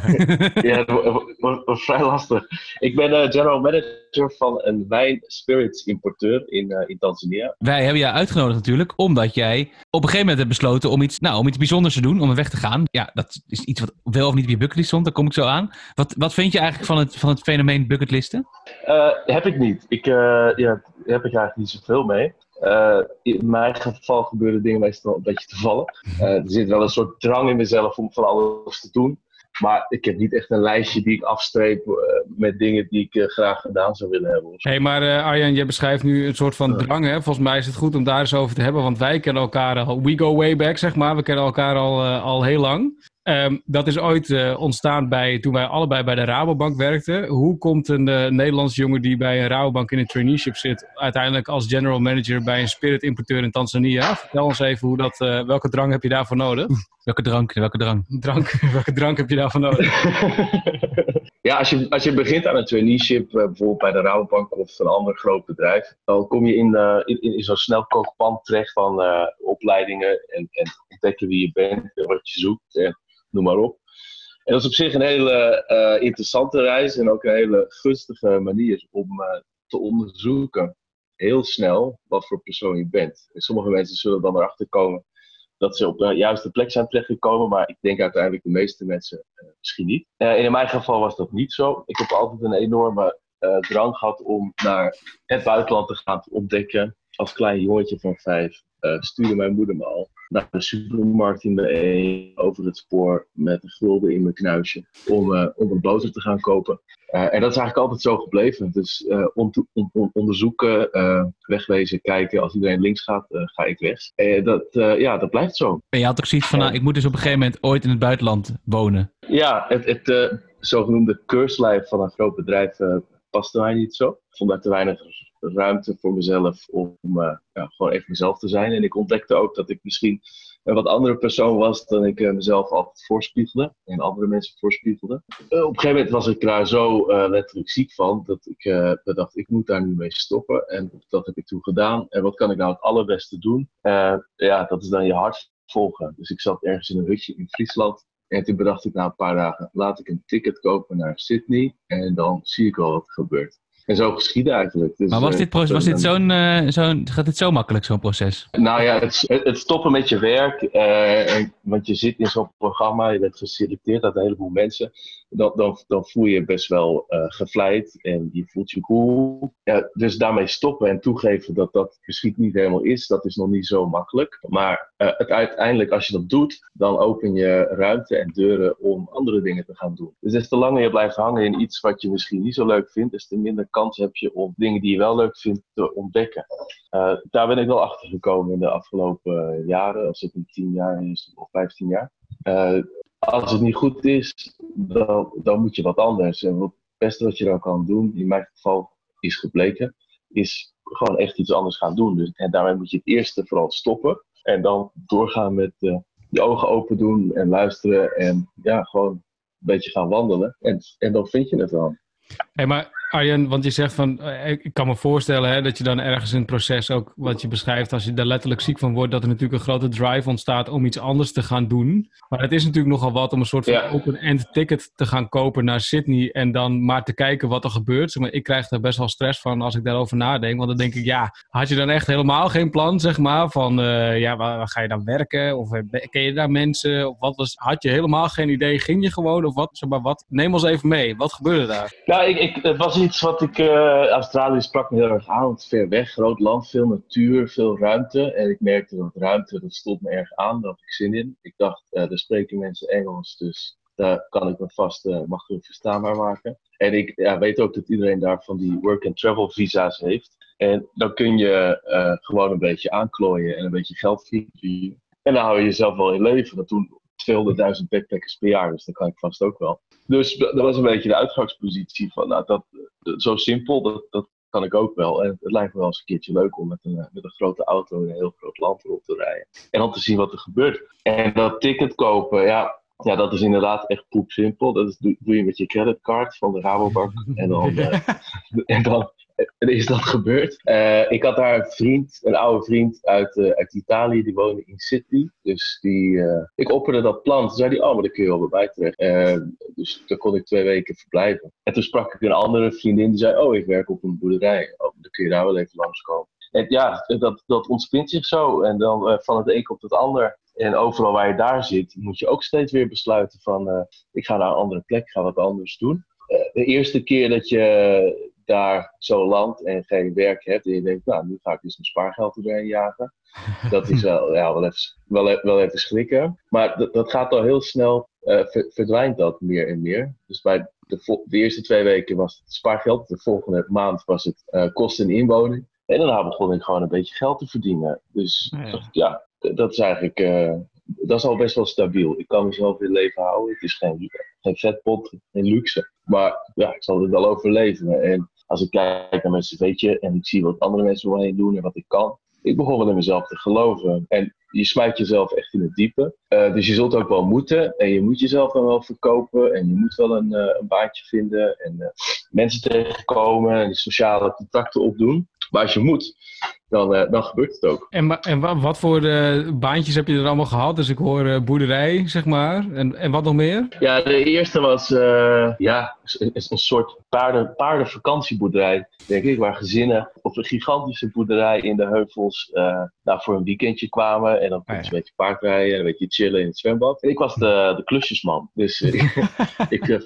D: ja, dat wordt- vrij lastig. Ik ben uh, general manager van een wijn-spirits importeur in, uh, in Tanzania.
C: Wij hebben jou uitgenodigd natuurlijk, omdat jij op een gegeven moment hebt besloten om iets, nou, om iets bijzonders te doen, om weg te gaan. Ja, dat is iets wat wel of niet op je bucketlist stond, daar kom ik zo aan. Wat, wat vind je eigenlijk van het, van het fenomeen bucketlisten?
D: Uh, heb ik niet. Ik, uh, ja, daar heb ik eigenlijk niet zoveel mee. Uh, in mijn geval gebeuren dingen meestal een beetje toevallig. Uh, er zit wel een soort drang in mezelf om van alles te doen. Maar ik heb niet echt een lijstje die ik afstreep uh, met dingen die ik uh, graag gedaan zou willen hebben.
A: Hé, hey, maar uh, Arjen, je beschrijft nu een soort van drang, hè? Volgens mij is het goed om daar eens over te hebben, want wij kennen elkaar al, we go way back, zeg maar. We kennen elkaar al, uh, al heel lang. Um, dat is ooit uh, ontstaan bij, toen wij allebei bij de Rabobank werkten. Hoe komt een uh, Nederlandse jongen die bij een Rabobank in een traineeship zit, uiteindelijk als general manager bij een spirit importeur in Tanzania? Vertel ons even hoe dat, uh, welke drang heb je daarvoor nodig?
C: Welke drank? Welke drank?
A: Drank, welke drank heb je daarvoor nodig?
D: ja, als je, als je begint aan een traineeship, uh, bijvoorbeeld bij de Rabobank of een ander groot bedrijf, dan kom je in, uh, in, in zo'n snel kookpan terecht van uh, opleidingen en, en ontdekken wie je bent en wat je zoekt en noem maar op. En dat is op zich een hele uh, interessante reis en ook een hele gunstige manier om uh, te onderzoeken heel snel wat voor persoon je bent. En sommige mensen zullen dan erachter komen dat ze op de juiste plek zijn terechtgekomen, maar ik denk uiteindelijk de meeste mensen uh, misschien niet. In mijn geval was dat niet zo. Ik heb altijd een enorme drang gehad om naar het buitenland te gaan ontdekken. Als klein jongetje van vijf stuurde mijn moeder me al naar de supermarkt in de E over het spoor met een gulden in mijn knuisje om, uh, om een boter te gaan kopen. Uh, en dat is eigenlijk altijd zo gebleven. Dus uh, on on on onderzoeken, wegwezen, kijken. Als iedereen links gaat, ga ik rechts. En dat, ja, dat blijft zo.
C: En je had toch zoiets van, nou, ik moet dus op een gegeven moment ooit in het buitenland wonen?
D: Ja, het, het zogenoemde keurslijf van een groot bedrijf paste mij niet zo. Ik vond daar te weinig ruimte voor mezelf om uh, ja, gewoon even mezelf te zijn. En ik ontdekte ook dat ik misschien een wat andere persoon was dan ik uh, mezelf altijd voorspiegelde en andere mensen voorspiegelde. Uh, op een gegeven moment was ik daar zo letterlijk ziek van dat ik bedacht, ik moet daar nu mee stoppen. En dat heb ik toen gedaan. En wat kan ik nou het allerbeste doen? ja, dat is dan je hart volgen. Dus ik zat ergens in een hutje in Friesland. En toen bedacht ik na een paar dagen, laat ik een ticket kopen naar Sydney en dan zie ik wel wat er gebeurt. En zo geschieden eigenlijk. Dus,
C: Maar was
D: eh,
C: dit, proces, was dit zo'n, eh, zo'n, gaat dit zo makkelijk, zo'n proces?
D: Nou ja, het, het stoppen met je werk, eh, en- want je zit in zo'n programma, je bent geselecteerd uit een heleboel mensen, dan, dan, dan voel je je best wel gevleid en je voelt je cool. Ja, dus daarmee stoppen en toegeven dat dat misschien niet helemaal is, dat is nog niet zo makkelijk. Maar het uiteindelijk, als je dat doet, dan open je ruimte en deuren om andere dingen te gaan doen. Dus des te langer je blijft hangen in iets wat je misschien niet zo leuk vindt, des te minder heb je om dingen die je wel leuk vindt te ontdekken. Eh, daar ben ik wel achter gekomen in de afgelopen eh, jaren, als het niet 10 jaar is of 15 jaar. Eh, als het niet goed is, dan, dan moet je wat anders. En het beste wat je dan kan doen, in mijn geval is gebleken, is gewoon echt iets anders gaan doen. Dus, en daarmee moet je het eerste vooral stoppen en dan doorgaan met je ogen open doen en luisteren en ja, gewoon een beetje gaan wandelen. En, en dan vind je het wel.
A: Hey, maar Arjen, want je zegt van, eh, ik kan me voorstellen hè, dat je dan ergens in het proces ook, wat je beschrijft, als je daar letterlijk ziek van wordt, dat er natuurlijk een grote drive ontstaat om iets anders te gaan doen. Maar het is natuurlijk nogal wat om een soort van
D: Ja.
A: open-end ticket te gaan kopen naar Sydney en dan maar te kijken wat er gebeurt. Zeg maar, ik krijg er best wel stress van als ik daarover nadenk, want dan denk ik, ja, had je dan echt helemaal geen plan, zeg maar, van, eh, ja, waar, waar ga je dan werken? Of eh, ken je daar mensen? Of wat was, had je helemaal geen idee? Ging je gewoon? Of wat? Zeg maar, wat? Neem ons even mee. Wat gebeurde daar?
D: Nou, ik, ik, het was iets wat ik. eh, Australië sprak me heel erg aan. Is ver weg, groot land, veel natuur, veel ruimte. En ik merkte dat ruimte, dat stond me erg aan. Daar had ik zin in. Ik dacht, eh er spreken mensen Engels, dus daar kan ik me vast eh, makkelijk verstaanbaar maken. En ik ja, weet ook dat iedereen daar van die work-and-travel visa's heeft. En dan kun je gewoon een beetje aanklooien en een beetje geld verdienen. En dan hou je jezelf wel in leven. Dat doen 200.000 backpackers per jaar, dus dat kan ik vast ook wel. Dus dat was een beetje de uitgangspositie van, nou, dat, dat- zo simpel, dat, dat kan ik ook wel. En het lijkt me wel eens een keertje leuk om met een, eh, met een grote auto in een heel groot land rond te rijden. En dan te zien wat er gebeurt. En dat ticket kopen, ja, ja dat is inderdaad echt poepsimpel. Dat is, doe, doe je met je creditcard van de Rabobank. En dan, eh, en dan is dat gebeurd. Eh, ik had daar een vriend, een oude vriend uit, eh, uit Italië, die woonde in Sydney. Dus die, eh, ik opperde dat plan. Toen zei hij, oh, maar dan kun je wel bij mij dus daar kon ik twee weken verblijven. En toen sprak ik een andere vriendin, die zei, oh, ik werk op een boerderij. Oh, dan kun je daar wel even langskomen. En ja, dat, dat ontspint zich zo. En dan van het een komt het ander. En overal waar je daar zit, moet je ook steeds weer besluiten van, ik ga naar een andere plek, ga wat anders doen. De eerste keer dat je daar zo landt en geen werk hebt en je denkt, nou, nu ga ik dus mijn spaargeld erbij jagen. Dat is wel, ja, wel, even, wel, wel even schrikken. Maar dat, dat gaat al heel snel, eh, ver- verdwijnt dat meer en meer. Dus bij de, eerste twee weken was het spaargeld, de volgende maand was het eh, kosten en inwoning. En daarna begon ik gewoon een beetje geld te verdienen. Dus
A: Ja.
D: ja, dat is eigenlijk, eh, dat is al best wel stabiel. Ik kan mezelf in leven houden. Het is geen, geen vetpot, geen luxe. Maar ja, ik zal het wel overleven. En als ik kijk naar mijn cv'tje en ik zie wat andere mensen om doen en wat ik kan. Ik begon wel in mezelf te geloven. En je smijt jezelf echt in het diepe. Eh, dus je zult ook wel moeten. En je moet jezelf dan wel verkopen. En je moet wel een, eh, een baantje vinden. En eh, mensen tegenkomen. En sociale contacten opdoen. Maar als je moet, dan, eh, dan gebeurt het ook.
A: En, en wa- wat voor eh, baantjes heb je er allemaal gehad? Dus ik hoor eh, boerderij, zeg maar. En, en wat nog meer?
D: Ja, de eerste was ja, is een soort paarden, paardenvakantieboerderij, denk ik, waar gezinnen op een gigantische boerderij in de heuvels nou, voor een weekendje kwamen. En dan kon je
A: Ah,
D: een beetje paardrijden en een beetje chillen in het zwembad. En ik was de, de klusjesman, dus ik, eh,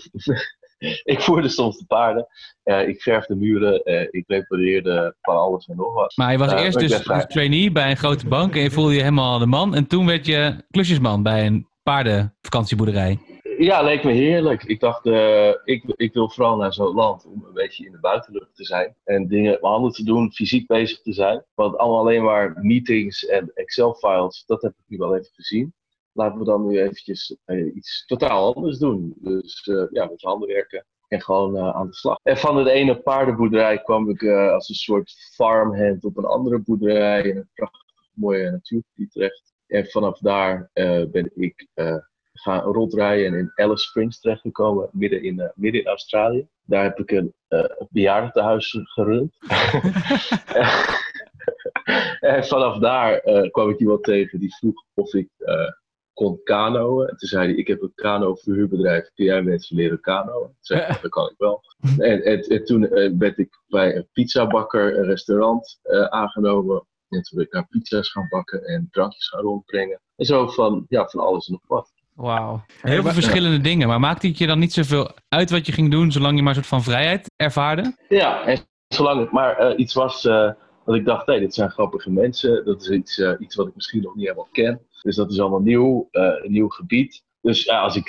D: ik voerde soms de paarden, eh, ik verfde muren, eh, ik repareerde van alles en nog wat.
C: Maar je was
D: Ja,
C: eerst dus, dus trainee bij een grote bank en je voelde je helemaal de man. En toen werd je klusjesman bij een paardenvakantieboerderij.
D: Ja, leek me heerlijk. Ik dacht, eh, ik, ik wil vooral naar zo'n land om een beetje in de buitenlucht te zijn. En dingen handen te doen, fysiek bezig te zijn. Want allemaal alleen maar meetings en Excel-files, dat heb ik nu wel even gezien. Laten we dan nu eventjes eh, iets totaal anders doen. Dus eh, ja, met je handen werken en gewoon eh, aan de slag. En van de ene paardenboerderij kwam ik als een soort farmhand op een andere boerderij in een prachtig mooie natuurgebied terecht. En vanaf daar ben ik gaan rondrijden en in Alice Springs terechtgekomen, midden in, midden in Australië. Daar heb ik een, eh bejaardentehuis gerund. en vanaf daar kwam ik iemand tegen die vroeg of ik kon kanoën. En toen zei hij, ik heb een kano-verhuurbedrijf, kun jij mensen leren kanoën? Toen zei ik, dat kan ik wel. En, en, en toen eh, werd ik bij een pizzabakker, een restaurant eh, aangenomen. En toen ben ik daar pizza's gaan bakken en drankjes gaan rondbrengen. En zo van, ja, van alles en nog wat.
A: Wauw.
C: Heel veel verschillende dingen. Maar maakte het je dan niet zoveel uit wat je ging doen, zolang je maar een soort van vrijheid ervaarde?
D: Ja, en zolang het maar eh, iets was uh, wat ik dacht, hé, dit zijn grappige mensen. Dat is iets, uh, iets wat ik misschien nog niet helemaal ken. Dus dat is allemaal nieuw, een nieuw gebied. Dus ja, als ik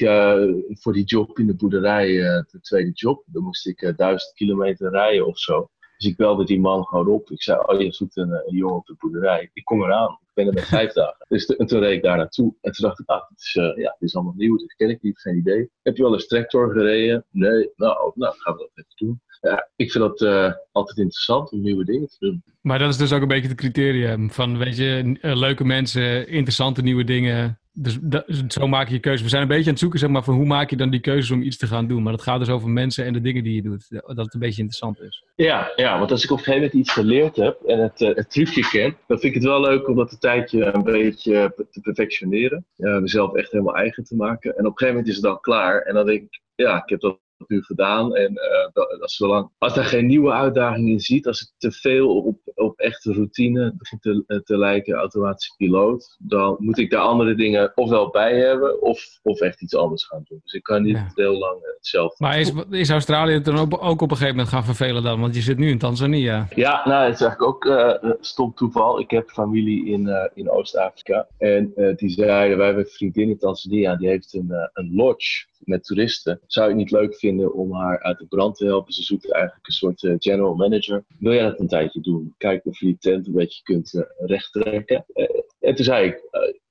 D: voor die job in de boerderij, de tweede job, dan moest ik duizend kilometer rijden of zo. Dus ik belde die man gewoon op. Ik zei, oh, je zoekt een, jongen op de boerderij. Ik kom eraan. Ik ben er met vijf dagen. Dus en toen reed ik daar naartoe. En toen dacht ik, ah, dit is, ja, dit is allemaal nieuw. Dit ken ik niet, geen idee. Heb je wel eens tractor gereden? Nee. Nou, nou gaan we dat even doen. Ja, ik vind dat uh, altijd interessant om nieuwe dingen te doen.
A: Maar dat is dus ook een beetje het criterium van, weet je, leuke mensen, interessante nieuwe dingen. Dus dat, zo maak je je keuze. We zijn een beetje aan het zoeken, zeg maar, van hoe maak je dan die keuzes om iets te gaan doen. Maar dat gaat dus over mensen en de dingen die je doet. Dat het een beetje interessant is.
D: Ja, ja want als ik op een gegeven moment iets geleerd heb en het, uh, het trucje ken, dan vind ik het wel leuk om dat een tijdje een beetje te perfectioneren. Mezelf echt helemaal eigen te maken. En op een gegeven moment is het dan klaar. En dan denk ik, ja, ik heb dat nu gedaan. En uh, dat, dat zolang, als er geen nieuwe uitdagingen in ziet, als het te veel op, op echte routine begint te, te lijken, automatische piloot, dan moet ik daar andere dingen ofwel bij hebben of, of echt iets anders gaan doen. Dus ik kan niet ja. heel lang hetzelfde.
A: Maar is, is Australië dan ook, ook op een gegeven moment gaan vervelen dan? Want je zit nu in Tanzania.
D: Ja, nou, het is eigenlijk ook uh, stom toeval. Ik heb familie in, uh, in Oost-Afrika. En die zeiden, wij hebben een vriendin in Tanzania, die heeft een, een lodge met toeristen. Zou je niet leuk vinden om haar uit de brand te helpen? Ze zoekt eigenlijk een soort uh, general manager. Wil jij dat een tijdje doen? Kijken of je die tent een beetje kunt uh, rechttrekken. Uh, en toen zei ik,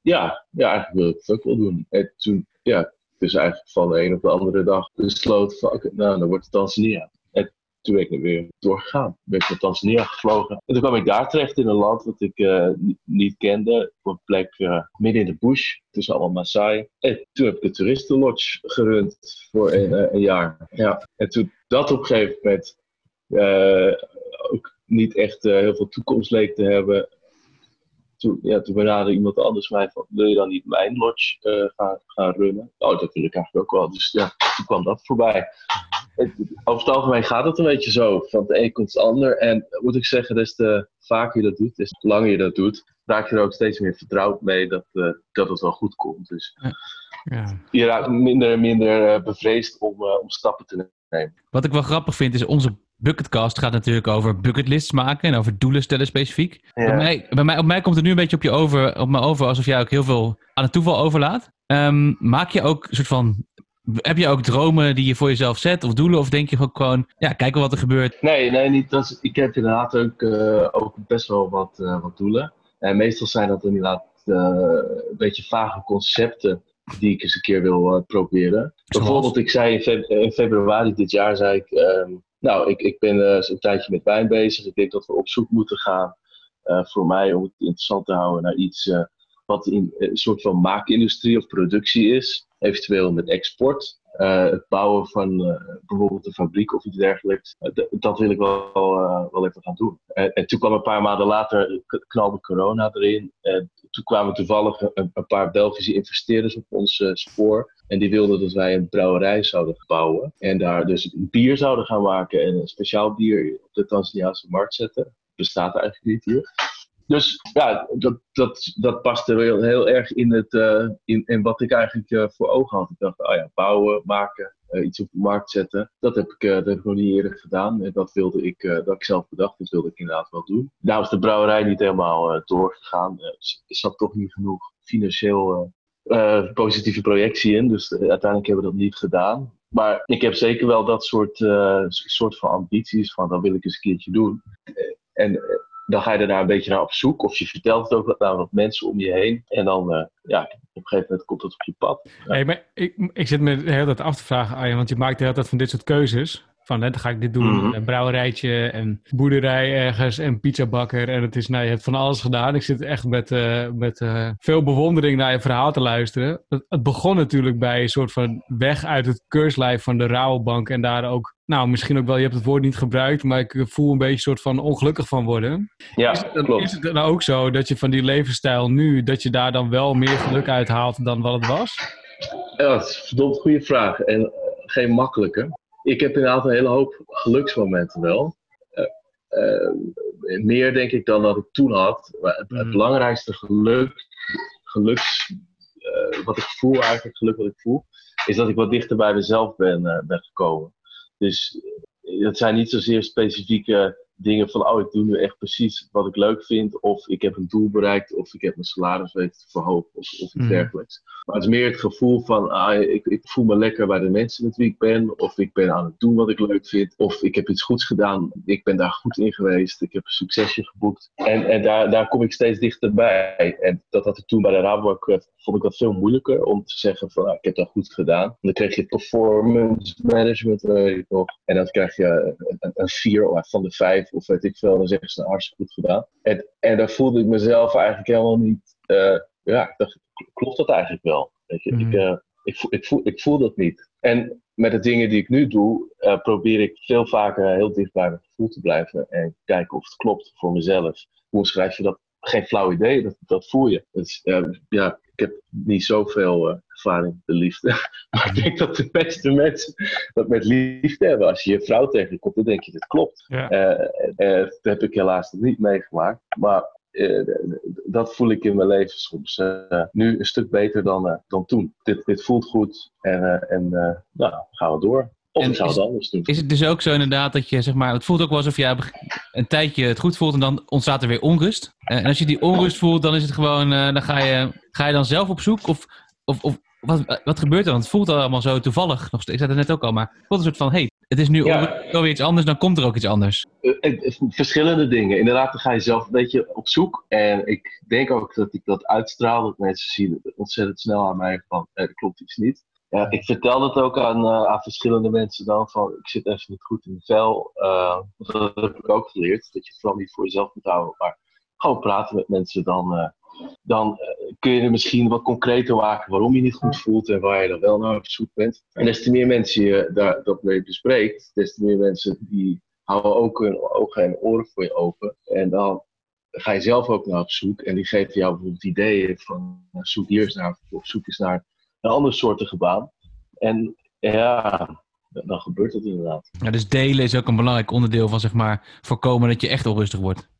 D: ja, ja, eigenlijk wil ik het ook wel doen. En toen, ja, dus eigenlijk van de een op de andere dag van, okay, nou, dan wordt het Tanzania. En toen ben ik weer doorgegaan. Ben ik naar Tanzania gevlogen. En toen kwam ik daar terecht in een land wat ik uh, niet kende. Op een plek uh, midden in de bush, tussen allemaal Maasai. En toen heb ik een toeristenlodge gerund voor een, uh, een, jaar. Ja. En toen dat op een gegeven moment ook niet echt heel veel toekomst leek te hebben. Toen, ja, toen benaderde iemand anders mij van, wil je dan niet mijn lodge gaan, gaan runnen? Oh, dat wil ik eigenlijk ook wel. Dus ja, toen kwam dat voorbij over het algemeen gaat het een beetje zo. Van de een komt het ander. En moet ik zeggen, des te vaker je dat doet, des te langer je dat doet, raak je er ook steeds meer vertrouwd mee dat, uh, dat het wel goed komt. Dus
A: ja. Ja.
D: je raakt minder en minder uh, bevreesd om, uh, om stappen te nemen.
C: Wat ik wel grappig vind, is onze Bucketcast gaat natuurlijk over bucketlists maken en over doelen stellen specifiek. Ja. Bij, mij, bij mij, op mij komt het nu een beetje op je over, op me over alsof jij ook heel veel aan het toeval overlaat. Um, maak je ook een soort van heb je ook dromen die je voor jezelf zet of doelen? Of denk je ook gewoon, ja, kijken wat er gebeurt?
D: Nee, nee niet. Dat is, ik heb inderdaad ook, uh, ook best wel wat, uh, wat doelen. En meestal zijn dat inderdaad uh, een beetje vage concepten die ik eens een keer wil proberen. Zoals? Bijvoorbeeld, ik zei in, feb in, februari dit jaar, zei ik, um, nou, ik, ik ben een tijdje met wijn bezig. Ik denk dat we op zoek moeten gaan voor mij om het interessant te houden naar iets wat in een soort van maakindustrie of productie is eventueel met export. Uh, het bouwen van uh, bijvoorbeeld een fabriek of iets dergelijks. Uh, dat wil ik wel, wel even gaan doen. en toen kwam een paar maanden later, knalde corona erin. toen kwamen toevallig een, een, paar Belgische investeerders op ons spoor. En die wilden dat wij een brouwerij zouden bouwen. En daar dus bier zouden gaan maken en een speciaal bier op de Tanzaniaanse markt zetten. Bestaat eigenlijk niet hier. Dus ja, dat, dat, dat paste heel, heel erg in, het, uh, in, in wat ik eigenlijk uh, voor ogen had. Ik dacht, ah ja, bouwen, maken, uh, iets op de markt zetten. Dat heb ik, heb ik nog niet eerder gedaan. En dat wilde ik, dat ik zelf bedacht, dat wilde ik inderdaad wel doen. Nou is de brouwerij niet helemaal doorgegaan. er zat toch niet genoeg financieel positieve projectie in. Dus uiteindelijk hebben we dat niet gedaan. Maar ik heb zeker wel dat soort, soort van ambities van, dat wil ik eens een keertje doen. En dan ga je er daar een beetje naar op zoek. Of je vertelt het ook aan wat mensen om je heen. En dan, uh, ja, op een gegeven moment komt het op je pad.
A: Ja. Hey, maar ik, ik zit me de hele tijd af te vragen, Arjen, want je maakt de hele tijd van dit soort keuzes. Van, hè, dan ga ik dit doen,
D: Mhm.
A: een brouwerijtje en boerderij ergens en pizzabakker. En het is, nou, je hebt van alles gedaan. Ik zit echt met, eh, met eh, veel bewondering naar je verhaal te luisteren. Het, het begon natuurlijk bij een soort van weg uit het keurslijf van de Rabobank. En daar ook nou misschien ook wel, je hebt het woord niet gebruikt, maar ik voel een beetje een soort van ongelukkig van worden.
D: Ja,
A: Is het,
D: klopt.
A: is het dan ook zo dat je van die levensstijl nu, dat je daar dan wel meer geluk uit haalt dan wat het was?
D: Ja, dat is een verdomd goede vraag. En geen makkelijke. Ik heb inderdaad een hele hoop geluksmomenten wel. Eh, eh, meer denk ik dan dat ik toen had. Maar het, het
A: Mhm.
D: belangrijkste geluk, geluks, eh, wat ik voel eigenlijk, geluk wat ik voel, is dat ik wat dichter bij mezelf ben, ben gekomen. Dus eh, het zijn niet zozeer specifieke dingen van, oh, ik doe nu echt precies wat ik leuk vind, of ik heb een doel bereikt, of ik heb mijn salaris weten te verhogen, of, of iets
A: Mhm.
D: dergelijks. Maar het is meer het gevoel van, ah, ik, ik voel me lekker bij de mensen met wie ik ben, of ik ben aan het doen wat ik leuk vind, of ik heb iets goeds gedaan, ik ben daar goed in geweest, ik heb een succesje geboekt. En, en daar, daar kom ik steeds dichterbij. En dat had ik toen bij de Rabobank, eh, vond ik dat veel moeilijker om te zeggen van, ah, ik heb dat goed gedaan. Dan kreeg je performance management, weet ik nog. En dan krijg je een, een vier van de vijf, of weet ik veel, dan zeggen ze, nou, hartstikke goed gedaan. En, en daar voelde ik mezelf eigenlijk helemaal niet, eh, ja, ik dacht, klopt dat eigenlijk wel? Weet je,
A: Mhm.
D: ik, eh, ik, voel, ik, voel, ik voel dat niet. En met de dingen die ik nu doe, eh, probeer ik veel vaker heel dicht bij mijn gevoel te blijven en kijken of het klopt voor mezelf. Hoe schrijf je dat? Geen flauw idee, dat, dat voel je. Dus, ja, ik heb niet zoveel ervaring de liefde. Maar ik denk dat de beste mensen dat met liefde hebben. Als je je vrouw tegenkomt, dan denk je, dat klopt.
A: Ja.
D: Eh, eh, dat heb ik helaas niet meegemaakt. Maar eh, dat voel ik in mijn leven soms eh, nu een stuk beter dan, eh, dan toen. Dit, dit voelt goed en, eh, en eh, nou, gaan we door. Of
C: En
D: ik zou
C: is-
D: het anders doen.
C: Is het dus ook zo inderdaad dat je, zeg maar, het voelt ook wel alsof je een tijdje het goed voelt en dan ontstaat er weer onrust. Eh, en als je die onrust voelt, dan is het gewoon, eh, dan ga je, ga je dan zelf op zoek of, of, of wat, wat gebeurt er? Want het voelt allemaal zo toevallig nog. Ik zei het net ook al, maar het voelt een soort van, hey, het is nu
D: Ja.
C: onrust, weer iets anders, dan komt er ook iets anders.
D: Eh, eh, verschillende dingen. Inderdaad, dan ga je zelf een beetje op zoek. En ik denk ook dat ik dat uitstraal. Dat mensen zien ontzettend snel aan mij van, eh, er klopt iets niet. Ja, ik vertel dat ook aan, eh, aan verschillende mensen dan van, ik zit even niet goed in het vel. Eh, dat heb ik ook geleerd. Dat je het vooral niet voor jezelf moet houden. Maar gewoon praten met mensen. Dan, eh, dan eh, kun je er misschien wat concreter maken waarom je niet goed voelt. En waar je dan wel naar op zoek bent. En des te meer mensen je daar, dat mee bespreekt. Des te meer mensen die houden ook hun ogen en oren voor je open. En dan ga je zelf ook naar op zoek. En die geven jou bijvoorbeeld ideeën van nou, zoek hier eens naar. Of zoek eens naar een andere soortige baan. En ja, dan dan gebeurt het inderdaad.
C: Ja, dus delen is ook een belangrijk onderdeel van, zeg maar, voorkomen dat je echt onrustig wordt.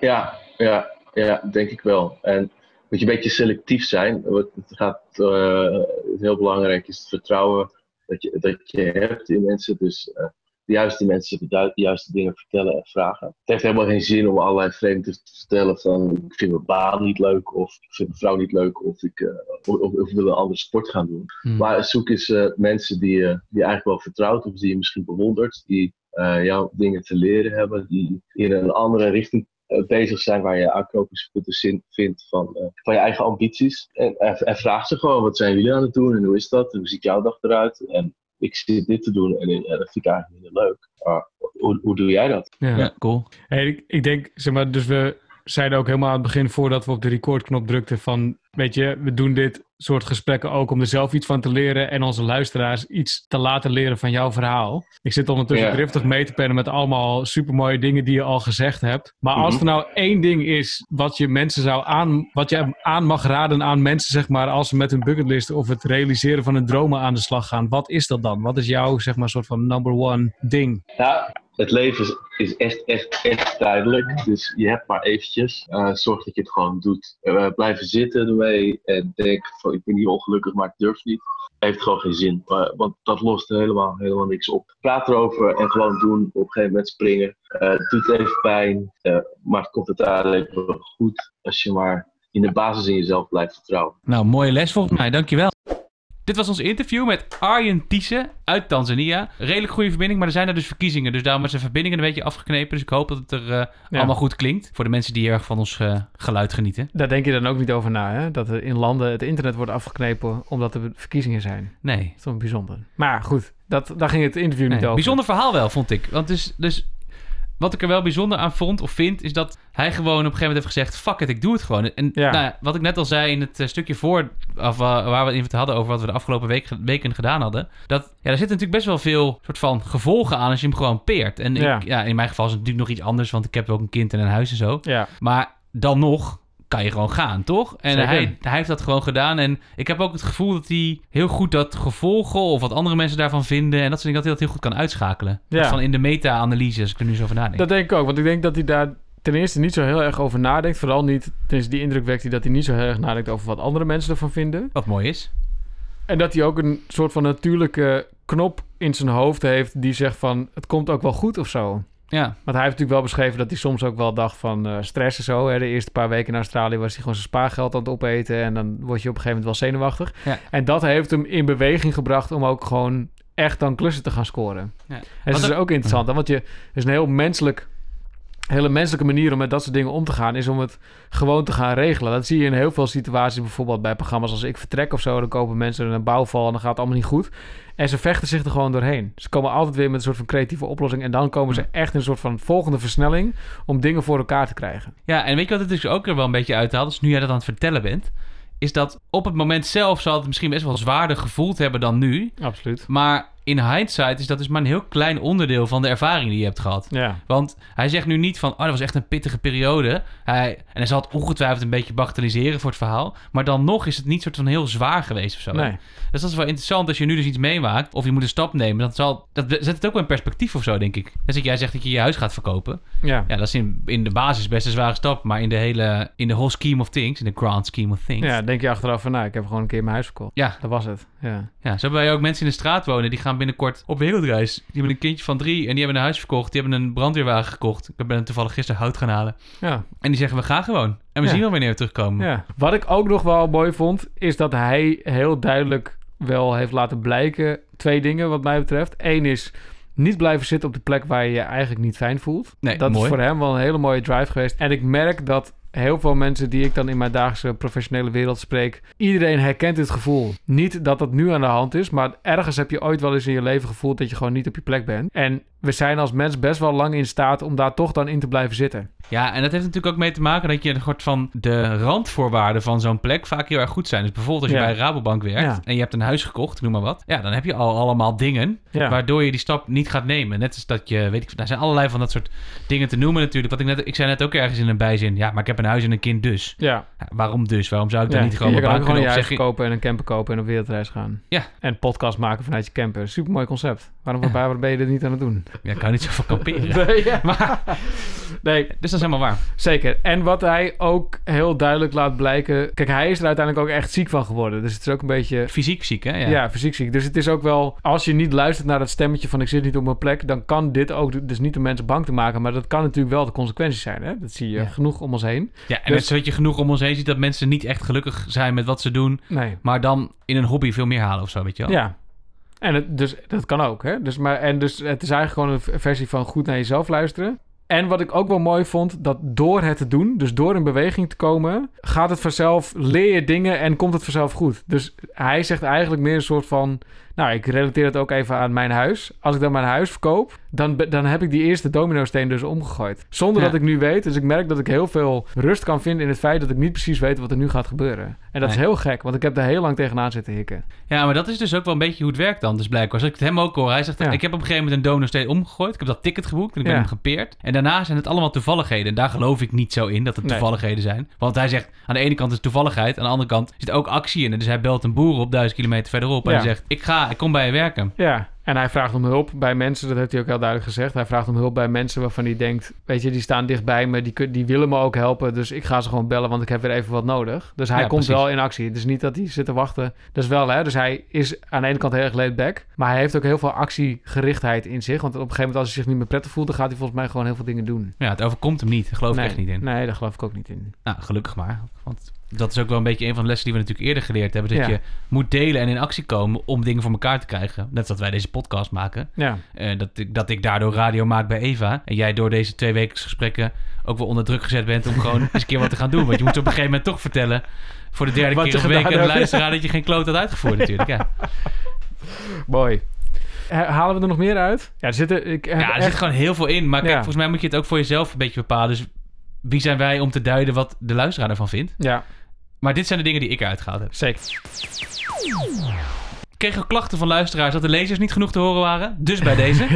D: Ja, ja, ja, denk ik wel. En moet je een beetje selectief zijn. Wat Het gaat, eh, heel belangrijk is het vertrouwen dat je, dat je hebt in mensen. Dus eh, de juiste mensen de, juiste dingen vertellen en vragen. Het heeft helemaal geen zin om allerlei vreemden te vertellen van ik vind mijn baan niet leuk of ik vind mijn vrouw niet leuk of ik, eh, of, of ik wil een andere sport gaan doen.
C: Hmm.
D: Maar zoek eens mensen die, je die je eigenlijk wel vertrouwt of die je misschien bewondert, die eh, jou dingen te leren hebben, die in een andere richting bezig zijn waar je aanknopingspunten zin- vindt van, eh, van je eigen ambities. En, en, en vraag ze gewoon, wat zijn jullie aan het doen en hoe is dat? En hoe ziet jouw dag eruit? En ik zit dit te doen en, eh, dat vind ik eigenlijk minder leuk. Maar hoe, hoe doe jij dat?
A: Ja.
C: Ja, cool.
A: Hey, ik, ik denk, zeg maar, dus we zeiden ook helemaal aan het begin, voordat we op de recordknop drukten, van, weet je, we doen dit soort gesprekken ook om er zelf iets van te leren en onze luisteraars iets te laten leren van jouw verhaal. Ik zit ondertussen
D: Ja.
A: driftig mee te pennen met allemaal supermooie dingen die je al gezegd hebt. Maar als
D: Mhm.
A: er nou één ding is wat je mensen zou aan, wat je aan mag raden aan mensen, zeg maar, als ze met hun bucketlist of het realiseren van hun dromen aan de slag gaan, wat is dat dan? Wat is jouw, zeg maar, soort van number one ding?
D: Ja, het leven is, is echt, echt, echt tijdelijk. Dus je hebt maar eventjes. Eh, zorg dat je het gewoon doet. Eh, blijven zitten en denk van ik ben hier ongelukkig, maar ik durf niet. Heeft gewoon geen zin. Want dat lost helemaal, helemaal niks op. Praat erover en gewoon doen. Op een gegeven moment springen. Eh, doet even pijn. eh, maar het komt uiteindelijk goed als je maar in de basis in jezelf blijft vertrouwen.
C: Nou, mooie les volgens mij, dankjewel. Dit was ons interview met Arjen Thiessen uit Tanzania. Redelijk goede verbinding, maar er zijn er dus verkiezingen. Dus daarom is de verbinding een beetje afgeknepen. Dus ik hoop dat het er eh, allemaal goed klinkt. Voor de mensen die heel erg van ons eh, geluid genieten.
A: Daar denk je dan ook niet over na, hè? Dat er in landen het internet wordt afgeknepen omdat er verkiezingen zijn.
C: Nee.
A: Dat is wel bijzonder. Maar goed, dat, daar ging het interview niet
C: nee.
A: over.
C: Bijzonder verhaal wel, vond ik. Want dus, dus wat ik er wel bijzonder aan vond of vind, is dat hij gewoon op een gegeven moment heeft gezegd: fuck it, ik doe het gewoon. En
A: Ja.
C: nou, wat ik net al zei in het eh, stukje voor, of, uh, waar we het even hadden over wat we de afgelopen week, weken gedaan hadden, dat ja, er zitten natuurlijk best wel veel soort van gevolgen aan als je hem gewoon peert. En
A: Ja.
C: Ik, ja, in mijn geval is het natuurlijk nog iets anders, want ik heb ook een kind en een huis en zo.
A: Ja,
C: Maar dan nog kan je gewoon gaan, toch? En
A: Zeker.
C: hij, hij heeft dat gewoon gedaan. En ik heb ook het gevoel dat hij heel goed dat gevolgen of wat andere mensen daarvan vinden en dat soort dingen, dat hij dat heel goed kan uitschakelen.
A: Ja.
C: Van in de meta-analyse, als ik er nu zo over nadenk.
A: dat denk ik ook. Want ik denk dat hij daar ten eerste niet zo heel erg over nadenkt. Vooral niet, tenminste die indruk wekt hij dat hij niet zo heel erg nadenkt over wat andere mensen ervan vinden.
C: Wat mooi is.
A: En dat hij ook een soort van natuurlijke knop in zijn hoofd heeft die zegt van het komt ook wel goed of zo.
C: Ja,
A: Want hij heeft natuurlijk wel beschreven dat hij soms ook wel dacht van eh, stress en zo. Hè. De eerste paar weken in Australië was hij gewoon zijn spaargeld aan het opeten. En dan word je op een gegeven moment wel zenuwachtig.
C: Ja.
A: En dat heeft hem in beweging gebracht om ook gewoon echt dan klussen te gaan scoren.
C: Ja.
A: En dat is
C: ook-
A: interessant. Want je, is een heel menselijk, hele menselijke manier om met dat soort dingen om te gaan. Is om het gewoon te gaan regelen. Dat zie je in heel veel situaties. Bijvoorbeeld bij programma's als Ik Vertrek of zo. Dan kopen mensen een bouwval en dan gaat het allemaal niet goed. En ze vechten zich er gewoon doorheen. Ze komen altijd weer met een soort van creatieve oplossing. En dan komen ze echt in een soort van volgende versnelling om dingen voor elkaar te krijgen.
C: Ja, en weet je wat het dus ook er wel een beetje uithaalt, als nu jij dat aan het vertellen bent, is dat op het moment zelf zal het misschien best wel zwaarder gevoeld hebben dan nu,
A: Absoluut.
C: maar in hindsight is dat dus maar een heel klein onderdeel van de ervaring die je hebt gehad.
A: Ja.
C: Want hij zegt nu niet van, oh, dat was echt een pittige periode. Hij, en hij zal het ongetwijfeld een beetje bagatelliseren voor het verhaal. Maar dan nog is het niet soort van heel zwaar geweest of zo.
A: Nee.
C: Dus dat is wel interessant als je nu dus iets meemaakt. Of je moet een stap nemen. Dat, zal, dat zet het ook wel in perspectief of zo, denk ik. Dus dat jij zegt dat je je huis gaat verkopen.
A: Ja.
C: Ja, dat is in, in de basis best een zware stap. Maar in de hele, in de whole scheme of things, in de grand scheme of things.
A: Ja, denk je achteraf van, nou, ik heb gewoon een keer mijn huis verkocht.
C: Ja,
A: Dat was het. Ja.
C: ja, zo hebben wij ook mensen in de straat wonen. Die gaan binnenkort op wereldreis. Die hebben een kindje van drie en die hebben een huis verkocht. Die hebben een brandweerwagen gekocht. Ik ben toevallig gisteren hout gaan halen.
A: Ja.
C: En die zeggen, we gaan gewoon. En we
A: Ja.
C: zien wel wanneer we terugkomen.
A: Ja. Wat ik ook nog wel mooi vond, is dat hij heel duidelijk wel heeft laten blijken. Twee dingen wat mij betreft. Eén is niet blijven zitten op de plek waar je je eigenlijk niet fijn voelt.
C: Nee,
A: dat
C: mooi.
A: is voor hem wel een hele mooie drive geweest. En ik merk dat heel veel mensen die ik dan in mijn dagelijkse professionele wereld spreek, iedereen herkent dit gevoel. Niet dat dat nu aan de hand is, maar ergens heb je ooit wel eens in je leven gevoeld dat je gewoon niet op je plek bent. En we zijn als mens best wel lang in staat om daar toch dan in te blijven zitten.
C: Ja, en dat heeft natuurlijk ook mee te maken dat je een soort van de randvoorwaarden van zo'n plek vaak heel erg goed zijn. Dus bijvoorbeeld als je
A: Ja.
C: bij Rabobank werkt
A: Ja.
C: en je hebt een huis gekocht, noem maar wat. Ja, dan heb je al allemaal dingen
A: Ja.
C: waardoor je die stap niet gaat nemen. Net als dat je, weet ik, daar zijn allerlei van dat soort dingen te noemen natuurlijk. Wat ik net, ik zei net ook ergens in een bijzin. Ja, maar ik heb een huis en een kind dus.
A: Ja,
C: waarom dus? Waarom zou ik dan
A: Ja,
C: niet gewoon
A: je
C: mijn
A: kan ook gewoon je huis kopen en een camper kopen en op wereldreis gaan.
C: Ja.
A: En podcast maken vanuit je camper. Super mooi concept. Waarom, waarom ben je dit niet aan het doen?
C: Ja, ik kan niet zoveel kamperen.
A: Nee, ja.
C: Maar,
A: nee,
C: dus dat is helemaal waar.
A: zeker. En wat hij ook heel duidelijk laat blijken... Kijk, hij is er uiteindelijk ook echt ziek van geworden. Dus het is ook een beetje...
C: Fysiek ziek, hè? Ja.
A: Ja. fysiek ziek. Dus het is ook wel... Als je niet luistert naar dat stemmetje van... ik zit niet op mijn plek... dan kan dit ook... dus niet om mensen bang te maken... maar dat kan natuurlijk wel de consequenties zijn. Hè? Dat zie je
C: Ja.
A: genoeg om ons heen.
C: Ja, en
A: Dus-
C: je genoeg om ons heen ziet dat mensen niet echt gelukkig zijn met wat ze doen.
A: Nee.
C: Maar dan in een hobby veel meer halen of zo, weet je wel?
A: Ja. En het, dus dat kan ook. Hè? Dus, maar, en dus het is eigenlijk gewoon een versie van goed naar jezelf luisteren. En wat ik ook wel mooi vond, dat door het te doen, dus door in beweging te komen, gaat het vanzelf, leer je dingen en komt het vanzelf goed. Dus hij zegt eigenlijk meer een soort van, nou, ik relateer het ook even aan mijn huis. Als ik dan mijn huis verkoop, dan, dan heb ik die eerste domino-steen dus omgegooid. Zonder
C: Ja.
A: dat ik nu weet, dus ik merk dat ik heel veel rust kan vinden in het feit dat ik niet precies weet wat er nu gaat gebeuren. En dat is heel gek, want ik heb daar heel lang tegenaan zitten hikken.
C: Ja, maar dat is dus ook wel een beetje hoe het werkt dan. Dus blijkbaar. Als ik het hem ook hoor. Hij zegt,
A: Ja.
C: ik heb op een gegeven moment een donor steeds omgegooid. Ik heb dat ticket geboekt en ik ben
A: Ja.
C: hem gepeerd. En daarna zijn het allemaal toevalligheden. En daar geloof ik niet zo in dat het
A: Nee.
C: toevalligheden zijn. Want hij zegt, aan de ene kant is het toevalligheid. Aan de andere kant zit ook actie in. En dus hij belt een boer op duizend kilometer verderop. En hij zegt, ik ga, ik kom bij je werken.
A: Ja, en hij vraagt om hulp bij mensen, dat heeft hij ook heel duidelijk gezegd. Hij vraagt om hulp bij mensen waarvan hij denkt, weet je, die staan dichtbij me, die, die willen me ook helpen, dus ik ga ze gewoon bellen, want ik heb weer even wat nodig. Dus hij
C: Ja,
A: komt
C: precies.
A: wel in actie. Het is niet dat hij zit te wachten. Dat is wel, hè. Dus hij is aan de ene kant heel erg laid back, maar hij heeft ook heel veel actiegerichtheid in zich. Want op een gegeven moment, als hij zich niet meer prettig voelt, dan gaat hij volgens mij gewoon heel veel dingen doen.
C: Ja, het overkomt hem niet. Daar geloof
A: nee,
C: ik echt niet in.
A: Nee, daar geloof ik ook niet in.
C: Nou, gelukkig maar. Want dat is ook wel een beetje een van de lessen die we natuurlijk eerder geleerd hebben. Dat
A: Ja.
C: je moet delen en in actie komen om dingen voor elkaar te krijgen. Net als wij deze podcast maken.
A: Ja,
C: Eh, dat, ik, dat ik daardoor radio maak bij Eva. En jij door deze twee wekens gesprekken ook wel onder druk gezet bent om gewoon eens een keer wat te gaan doen. Want je moet op een gegeven moment toch vertellen voor de derde
A: Wat
C: keer een week aan de luisteraar dat je geen kloot had uitgevoerd natuurlijk. Ja.
A: mooi. Ha- Halen we er nog meer uit? Ja, er zitten... Ik
C: Ja, er
A: echt-
C: zit gewoon heel veel in. Maar kijk,
A: Ja.
C: volgens mij moet je het ook voor jezelf een beetje bepalen. Dus wie zijn wij om te duiden wat de luisteraar ervan vindt?
A: Ja,
C: Maar dit zijn de dingen die ik eruit gehaald heb.
A: zeker.
C: Ik kreeg ook klachten van luisteraars dat de lezers niet genoeg te horen waren. Dus bij deze.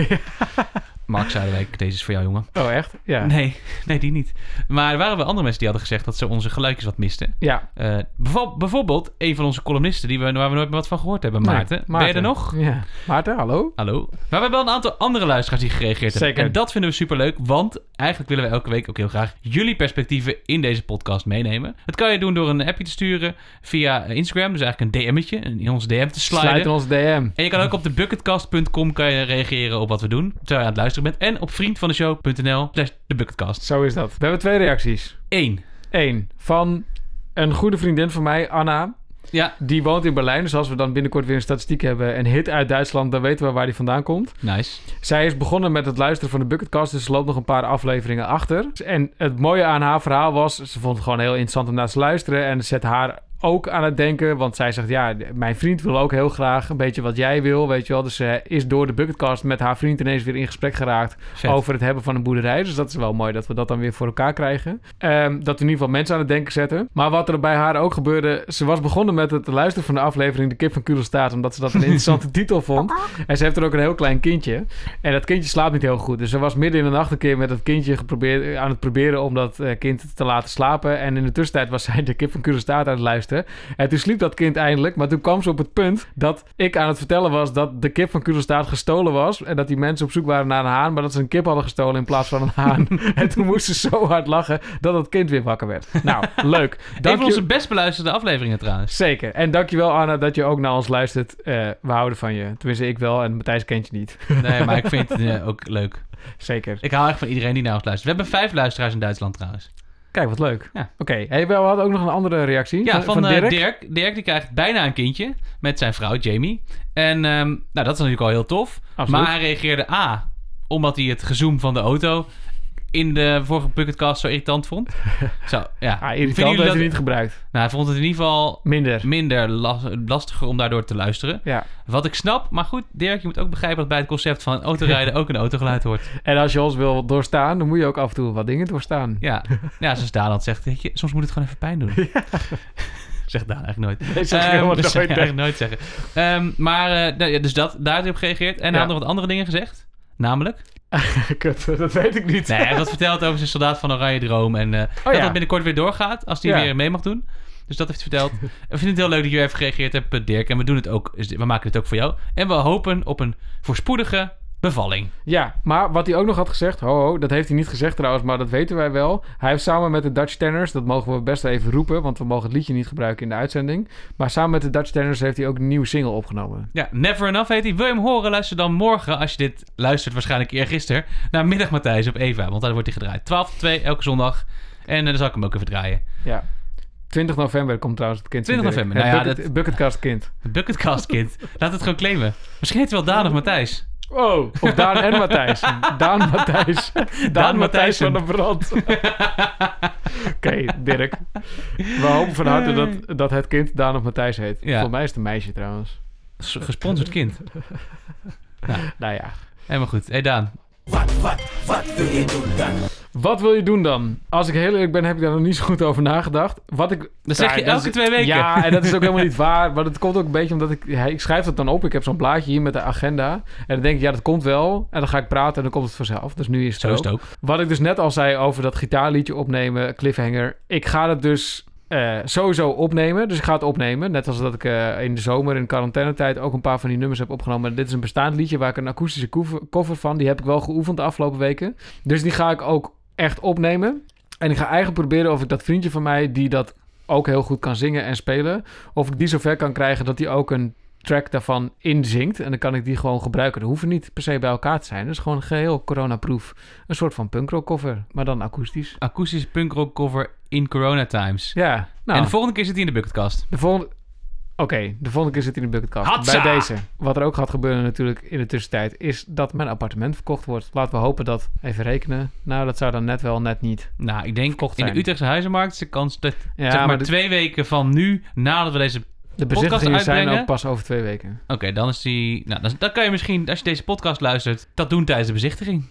C: Mark Zuiderwijk, deze is voor jou, jongen.
A: Oh, echt? Ja.
C: Nee, nee, die niet. Maar er waren wel andere mensen die hadden gezegd dat ze onze geluidjes wat misten.
A: Ja.
C: Eh, bijvo- bijvoorbeeld een van onze columnisten die we, waar we nooit meer wat van gehoord hebben, Maarten.
A: Nee,
C: Ben je er nog?
A: Ja. Maarten, hallo?
C: Hallo. Maar we hebben wel een aantal andere luisteraars die gereageerd hebben.
A: Zeker.
C: En dat vinden we superleuk, want eigenlijk willen we elke week ook heel graag jullie perspectieven in deze podcast meenemen. Dat kan je doen door een appje te sturen via Instagram, dus eigenlijk een DM'tje, in ons DM te sliden.
A: Sluit in ons DM.
C: En je kan ook op de bucketcast.com kan je reageren op wat we doen, terwijl je aan het luisteren bent. En op vriendvandeshow.nl slash de bucketcast.
A: Zo is dat. We hebben twee reacties.
C: Eén.
A: Eén, van een goede vriendin van mij, Anna.
C: Ja,
A: Die woont in Berlijn. Dus als we dan binnenkort weer een statistiek hebben... een hit uit Duitsland, dan weten we waar die vandaan komt.
C: nice.
A: Zij is begonnen met het luisteren van de Bucketcast, dus ze loopt nog een paar afleveringen achter. En het mooie aan haar verhaal was, ze vond het gewoon heel interessant om naar te luisteren en zet haar ook aan het denken, want zij zegt, ja, mijn vriend wil ook heel graag een beetje wat jij wil, weet je wel. Dus ze is door de Bucketcast met haar vriend ineens weer in gesprek geraakt over het hebben van een boerderij. Dus dat is wel mooi dat we dat dan weer voor elkaar krijgen. Ehm, dat we in ieder geval mensen aan het denken zetten. Maar wat er bij haar ook gebeurde, ze was begonnen met het luisteren van de aflevering De Kip van Kudelstaat, omdat ze dat een interessante titel vond. En ze heeft er ook een heel klein kindje. En dat kindje slaapt niet heel goed. Dus ze was midden in de nacht een keer met dat kindje geprobeerd, aan het proberen om dat eh, kind te laten slapen. En in de tussentijd was zij de kip van Curaçao aan het luisteren. En toen sliep dat kind eindelijk. Maar toen kwam ze op het punt dat ik aan het vertellen was dat de kip van Curaçao gestolen was. En dat die mensen op zoek waren naar een haan. Maar dat ze een kip hadden gestolen in plaats van een haan. en toen moest ze zo hard lachen dat het kind weer wakker werd. Nou, leuk.
C: Een
A: Dank
C: van
A: je-
C: onze best beluisterde afleveringen trouwens.
A: Zeker. En dankjewel Anna dat je ook naar ons luistert. Eh, we houden van je. Tenminste, ik wel. En Matthijs kent je niet.
C: Nee, maar ik vind het eh, ook leuk.
A: Zeker.
C: Ik hou echt van iedereen die naar ons luistert. We hebben vijf luisteraars in Duitsland trouwens.
A: Kijk, wat leuk.
C: Ja.
A: Oké, hey, we hadden ook nog een andere reactie.
C: Ja, van, eh,
A: Dirk.
C: Dirk. Dirk. die krijgt bijna een kindje met zijn vrouw Jamie. En ehm, nou, dat is natuurlijk al heel tof.
A: Absoluut.
C: Maar hij reageerde A, omdat hij het gezoom van de auto in de vorige bucketcast zo irritant vond. Zo, ja.
A: Ah, irritant dat
C: dat-
A: hij niet gebruikt.
C: Nou, hij vond het in ieder geval
A: Minder.
C: minder las- lastiger om daardoor te luisteren.
A: Ja.
C: Wat ik snap, maar goed, Dirk, je moet ook begrijpen dat bij het concept van autorijden ook een autogeluid hoort.
A: En als je ons wil doorstaan, dan moet je ook af en toe wat dingen doorstaan.
C: Ja, ja zoals Daan dat zegt, weet je, soms moet het gewoon even pijn doen. Zegt Daan eigenlijk nooit.
A: Nee, zeg ik
C: Ehm,
A: helemaal
C: dat
A: nooit, nee.
C: nooit zeggen. Ehm, maar, ja, dus dat, daar hij op gereageerd. En hij
A: Ja.
C: had nog wat andere dingen gezegd. Namelijk?
A: Kut, dat weet ik niet.
C: Nee, hij wat verteld over zijn soldaat van Oranje Droom. En eh, dat
A: ja.
C: dat binnenkort weer doorgaat, als hij
A: Ja.
C: weer mee mag doen. Dus dat heeft hij verteld. we vinden het heel leuk dat je even gereageerd hebt, eh, Dirk. En we doen het ook, we maken het ook voor jou. En we hopen op een voorspoedige bevalling.
A: Ja, maar wat hij ook nog had gezegd, ho, ho, dat heeft hij niet gezegd trouwens, maar dat weten wij wel. Hij heeft samen met de Dutch Tenners, dat mogen we best even roepen, want we mogen het liedje niet gebruiken in de uitzending. Maar samen met de Dutch Tenners heeft hij ook een nieuwe single opgenomen.
C: Ja, Never Enough heet hij. Wil je hem horen? Luister dan morgen, als je dit luistert, waarschijnlijk eergisteren, naar Middag Matthijs op Eva. Want daar wordt hij gedraaid. 12 tot 2, elke zondag. En eh, dan zal ik hem ook even draaien.
A: Ja. 20 november komt trouwens het kind. van
C: 20
A: Dirk.
C: november, nou ja,
A: bucket, Bucketcast kind.
C: Bucketcast Kid. Laat het gewoon claimen. Misschien heet hij wel Daan of Matthijs.
A: Oh, of Daan en Matthijs. Daan Matthijs. Daan, Matthijs van de Brand. Oké, Dirk. We hopen van harte dat, dat het kind Daan of Matthijs heet.
C: Ja.
A: Voor mij is het een meisje trouwens.
C: Gesponsord kind.
A: Nou ja.
C: Helemaal goed. Hey Daan.
A: Wat wil je doen dan? Als ik heel eerlijk ben, heb ik daar nog niet zo goed over nagedacht. Wat ik...
C: Dat zeg je
A: Ja, dat
C: elke
A: is-
C: twee weken.
A: Ja, en dat is ook helemaal niet waar. Maar dat komt ook een beetje omdat ik... ja, Ik schrijf dat dan op. Ik heb zo'n blaadje hier met de agenda. En dan denk ik, ja, dat komt wel. En dan ga ik praten en dan komt het vanzelf. Dus nu is het
C: Zo is
A: ook.
C: het ook.
A: Wat ik dus net al zei over dat gitaarliedje opnemen, cliffhanger. Ik ga het dus eh, sowieso opnemen. Dus ik ga het opnemen. Net als dat ik eh, in de zomer in quarantainetijd ook een paar van die nummers heb opgenomen. Dit is een bestaand liedje waar ik een akoestische cover, van. Die heb ik wel geoefend de afgelopen weken. Dus die ga ik ook echt opnemen. En ik ga eigenlijk proberen of ik dat vriendje van mij die dat ook heel goed kan zingen en spelen, of ik die zover kan krijgen dat hij ook een track daarvan inzingt. En dan kan ik die gewoon gebruiken. Dat hoeven niet per se bij elkaar te zijn. Dat is gewoon een geheel coronaproof. Een soort van punkrock cover, maar dan akoestisch.
C: Akoestische punkrock cover in corona times.
A: Ja, nou,
C: En de volgende keer zit hij in de bucketkast.
A: de volgende... Oké, de volgende keer zit hij in de bucketkast.
C: Hatsa!
A: Bij deze. Wat er ook gaat gebeuren natuurlijk in de tussentijd... is dat mijn appartement verkocht wordt. Laten we hopen dat... Even rekenen. Nou, dat zou dan net wel, net niet.
C: Nou, ik denk in de. Utrechtse huizenmarkt is de kans dat
A: Ja,
C: zeg maar, twee weken van nu, nadat we deze
A: De bezichtigingen zijn ook pas over twee weken.
C: Oké, dan is die... Nou, dan, dan kan je misschien, als je deze podcast luistert, dat doen tijdens de bezichtiging.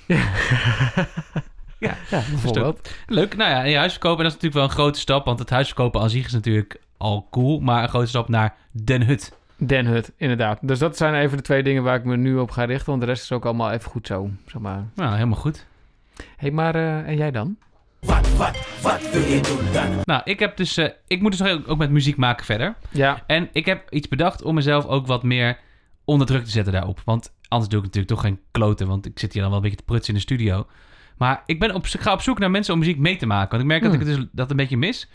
A: Ja, bijvoorbeeld.
C: Leuk. Nou ja, en je huis verkopen, dat is natuurlijk wel een grote stap. Want het huis verkopen aan zich is natuurlijk al cool. Maar een grote stap naar Den Hut.
A: Den Hut, inderdaad. Dus dat zijn even de twee dingen waar ik me nu op ga richten. Want de rest is ook allemaal even goed zo. Zeg maar.
C: Nou, helemaal goed.
A: hey, maar eh, en jij dan?
C: Nou, ik heb dus... eh, ik moet dus nog ook met muziek maken verder.
A: Ja,
C: En ik heb iets bedacht om mezelf ook wat meer onder druk te zetten daarop. Want anders doe ik natuurlijk toch geen kloten. Want ik zit hier dan wel een beetje te prutsen in de studio. Maar ik, ben op, ik ga op zoek naar mensen om muziek mee te maken. Want ik merk dat
A: Hmm.
C: ik het dus, dat een beetje mis.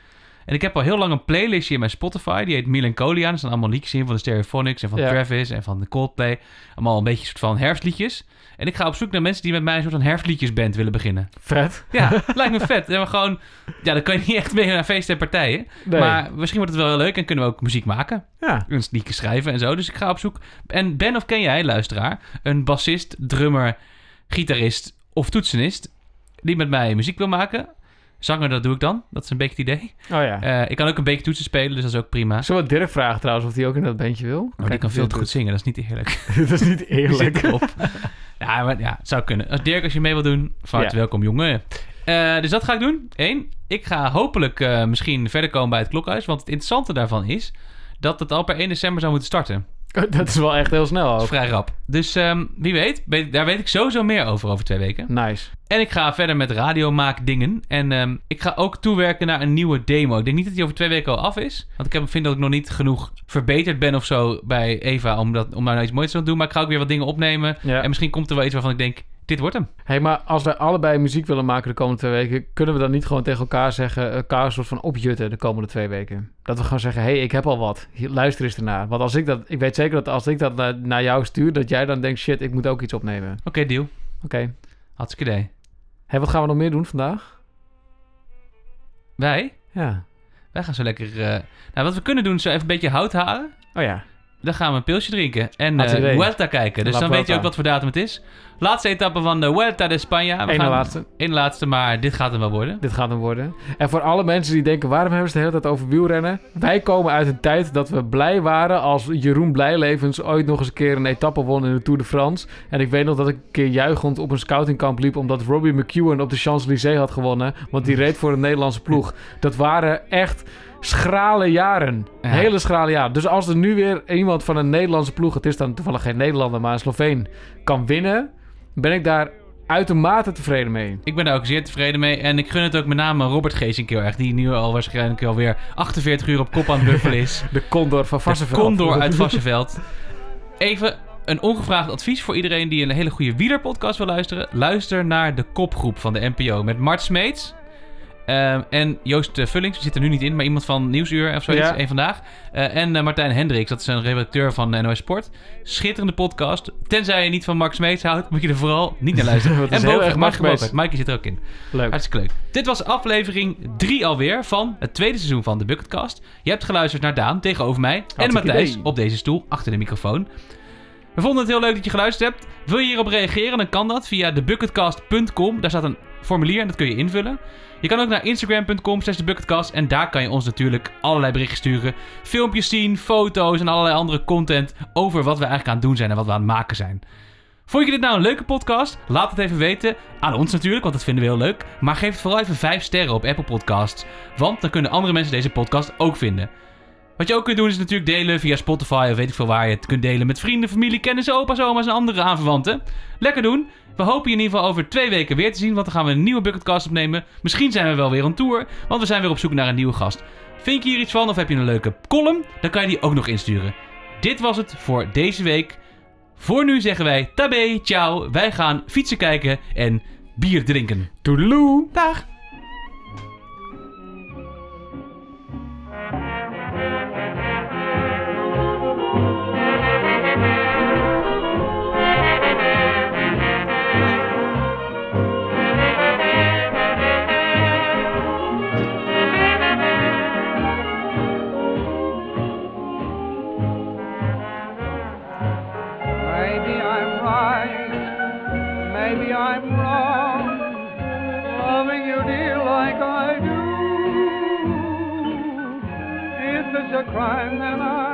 C: En ik heb al heel lang een playlistje in mijn Spotify. Die heet Melancholia. Er staan allemaal liedjes in van de Stereophonics en van
A: Ja.
C: Travis en van de Coldplay. Allemaal een beetje een soort van herfstliedjes. En ik ga op zoek naar mensen die met mij een soort van herfstliedjesband willen beginnen.
A: vet.
C: Ja, lijkt me vet. En we gewoon, ja, dan kan je niet echt mee naar feesten en partijen.
A: Nee.
C: Maar misschien wordt het wel heel leuk en kunnen we ook muziek maken.
A: Ja,
C: Een liedje schrijven en zo. Dus ik ga op zoek. En Ben, of ken jij, luisteraar, een bassist, drummer, gitarist of toetsenist die met mij muziek wil maken? Zanger, dat doe ik dan. Dat is een beetje het idee.
A: oh ja.
C: Eh, ik kan ook een beetje toetsen spelen, dus dat is ook prima.
A: Zullen we Dirk vragen trouwens of hij ook in dat bandje wil?
C: Maar die kan veel te goed zingen, dat is niet eerlijk.
A: dat is niet eerlijk.
C: ja, maar ja, het zou kunnen. Als Dirk, als je mee wil doen, van harte
A: Ja.
C: welkom, jongen. Eh, dus dat ga ik doen. Eén, ik ga hopelijk eh, misschien verder komen bij het klokhuis. Want het interessante daarvan is dat het al per 1 december zou moeten starten.
A: dat is wel echt heel snel
C: Dat is
A: ook.
C: vrij rap. Dus ehm, wie weet, weet- daar weet ik sowieso meer over over twee weken.
A: Nice.
C: En ik ga verder met radiomaakdingen. En ehm, ik ga ook toewerken naar een nieuwe demo. Ik denk niet dat die over twee weken al af is. Want ik heb, vind dat ik nog niet genoeg verbeterd ben of zo bij Eva om, dat, om daar nou iets moois te doen. Maar ik ga ook weer wat dingen opnemen.
A: Ja.
C: En misschien komt er wel iets waarvan ik denk, dit wordt hem.
A: hey, maar als wij allebei muziek willen maken de komende twee weken... kunnen we dan niet gewoon tegen elkaar zeggen... elkaar een soort van opjutten de komende twee weken? Dat we gewoon zeggen... hé, hey, ik heb al wat. Luister eens ernaar. Want als ik dat... Ik weet zeker dat als ik dat naar, naar jou stuur... dat jij dan denkt... shit, ik moet ook iets opnemen.
C: Oké, deal.
A: Oké.
C: Hartstikke idee.
A: Hey, wat gaan we nog meer doen vandaag?
C: Wij?
A: Ja.
C: Wij gaan zo lekker... eh, Nou, wat we kunnen doen is zo even een beetje hout halen.
A: Oh ja.
C: Dan gaan we een pilsje drinken en
A: idee.
C: Vuelta kijken. Dus
A: La
C: dan weet je ook wat voor datum het is. Laatste etappe van de Vuelta de España.
A: Eén
C: gaan-
A: laatste.
C: Eén laatste, maar dit gaat hem wel worden.
A: Dit gaat hem worden. En voor alle mensen die denken, waarom hebben ze het de hele tijd over wielrennen? Wij komen uit een tijd dat we blij waren als Jeroen Blijlevens ooit nog eens een keer een etappe won in de Tour de France. En ik weet nog dat ik een keer juichend op een scoutingkamp liep omdat Robbie McEwen op de Champs-Élysées had gewonnen. Want die reed voor een Nederlandse ploeg. Dat waren echt schrale jaren.
C: Ja.
A: Hele schrale jaren. Dus als er nu weer iemand van een Nederlandse ploeg, het is dan toevallig geen Nederlander, maar een Sloveen, kan winnen, ben ik daar uitermate tevreden mee.
C: Ik ben daar ook zeer tevreden mee. En ik gun het ook met name Robert Geesink heel erg. Die nu al waarschijnlijk alweer 48 uur op kop aan het buffelen is.
A: De Condor van
C: De
A: Varsenveld.
C: Condor uit Varsenveld. Even een ongevraagd advies voor iedereen die een hele goede wielerpodcast wil luisteren. Luister naar de kopgroep van de NPO met Mart Smeets. Ehm, en Joost eh, Vullings, die zit er nu niet in, maar iemand van Nieuwsuur of zoiets,
A: Ja.
C: één vandaag. Eh, en eh, Martijn Hendricks, dat is een redacteur van NOS Sport. Schitterende podcast. Tenzij je niet van Mark Smeets houdt, moet je er vooral niet naar luisteren. En
A: heel
C: boven,
A: erg
C: Mark
A: Smeets.
C: Mikey zit er ook in.
A: Leuk.
C: Hartstikke leuk. Dit was aflevering 3 alweer van het tweede seizoen van de Bucketcast. Je hebt geluisterd naar Daan tegenover mij en Matthijs
A: idee.
C: op deze stoel achter de microfoon. We vonden het heel leuk dat je geluisterd hebt. Wil je hierop reageren, dan kan dat via thebucketcast.com. Daar staat een formulier en dat kun je invullen. Je kan ook naar instagram.com slash thebucketcast en daar kan je ons natuurlijk allerlei berichten sturen. Filmpjes zien, foto's en allerlei andere content over wat we eigenlijk aan het doen zijn en wat we aan het maken zijn. Vond je dit nou een leuke podcast? Laat het even weten. Aan ons natuurlijk, want dat vinden we heel leuk. Maar geef het vooral even 5 sterren op Apple Podcasts. Want dan kunnen andere mensen deze podcast ook vinden. Wat je ook kunt doen is natuurlijk delen via Spotify of weet ik veel waar je het kunt delen met vrienden, familie, kennissen, opa's, oma's en andere aanverwanten. Lekker doen. We hopen je in ieder geval over twee weken weer te zien, want dan gaan we een nieuwe Bucketcast opnemen. Misschien zijn we wel weer on tour, want we zijn weer op zoek naar een nieuwe gast. Vind je hier iets van of heb je een leuke column? Dan kan je die ook nog insturen. Dit was het voor deze week. Voor nu zeggen wij tabé, ciao. Wij gaan fietsen kijken en bier drinken.
A: Toedeloe.
C: Dag!
B: crime than I.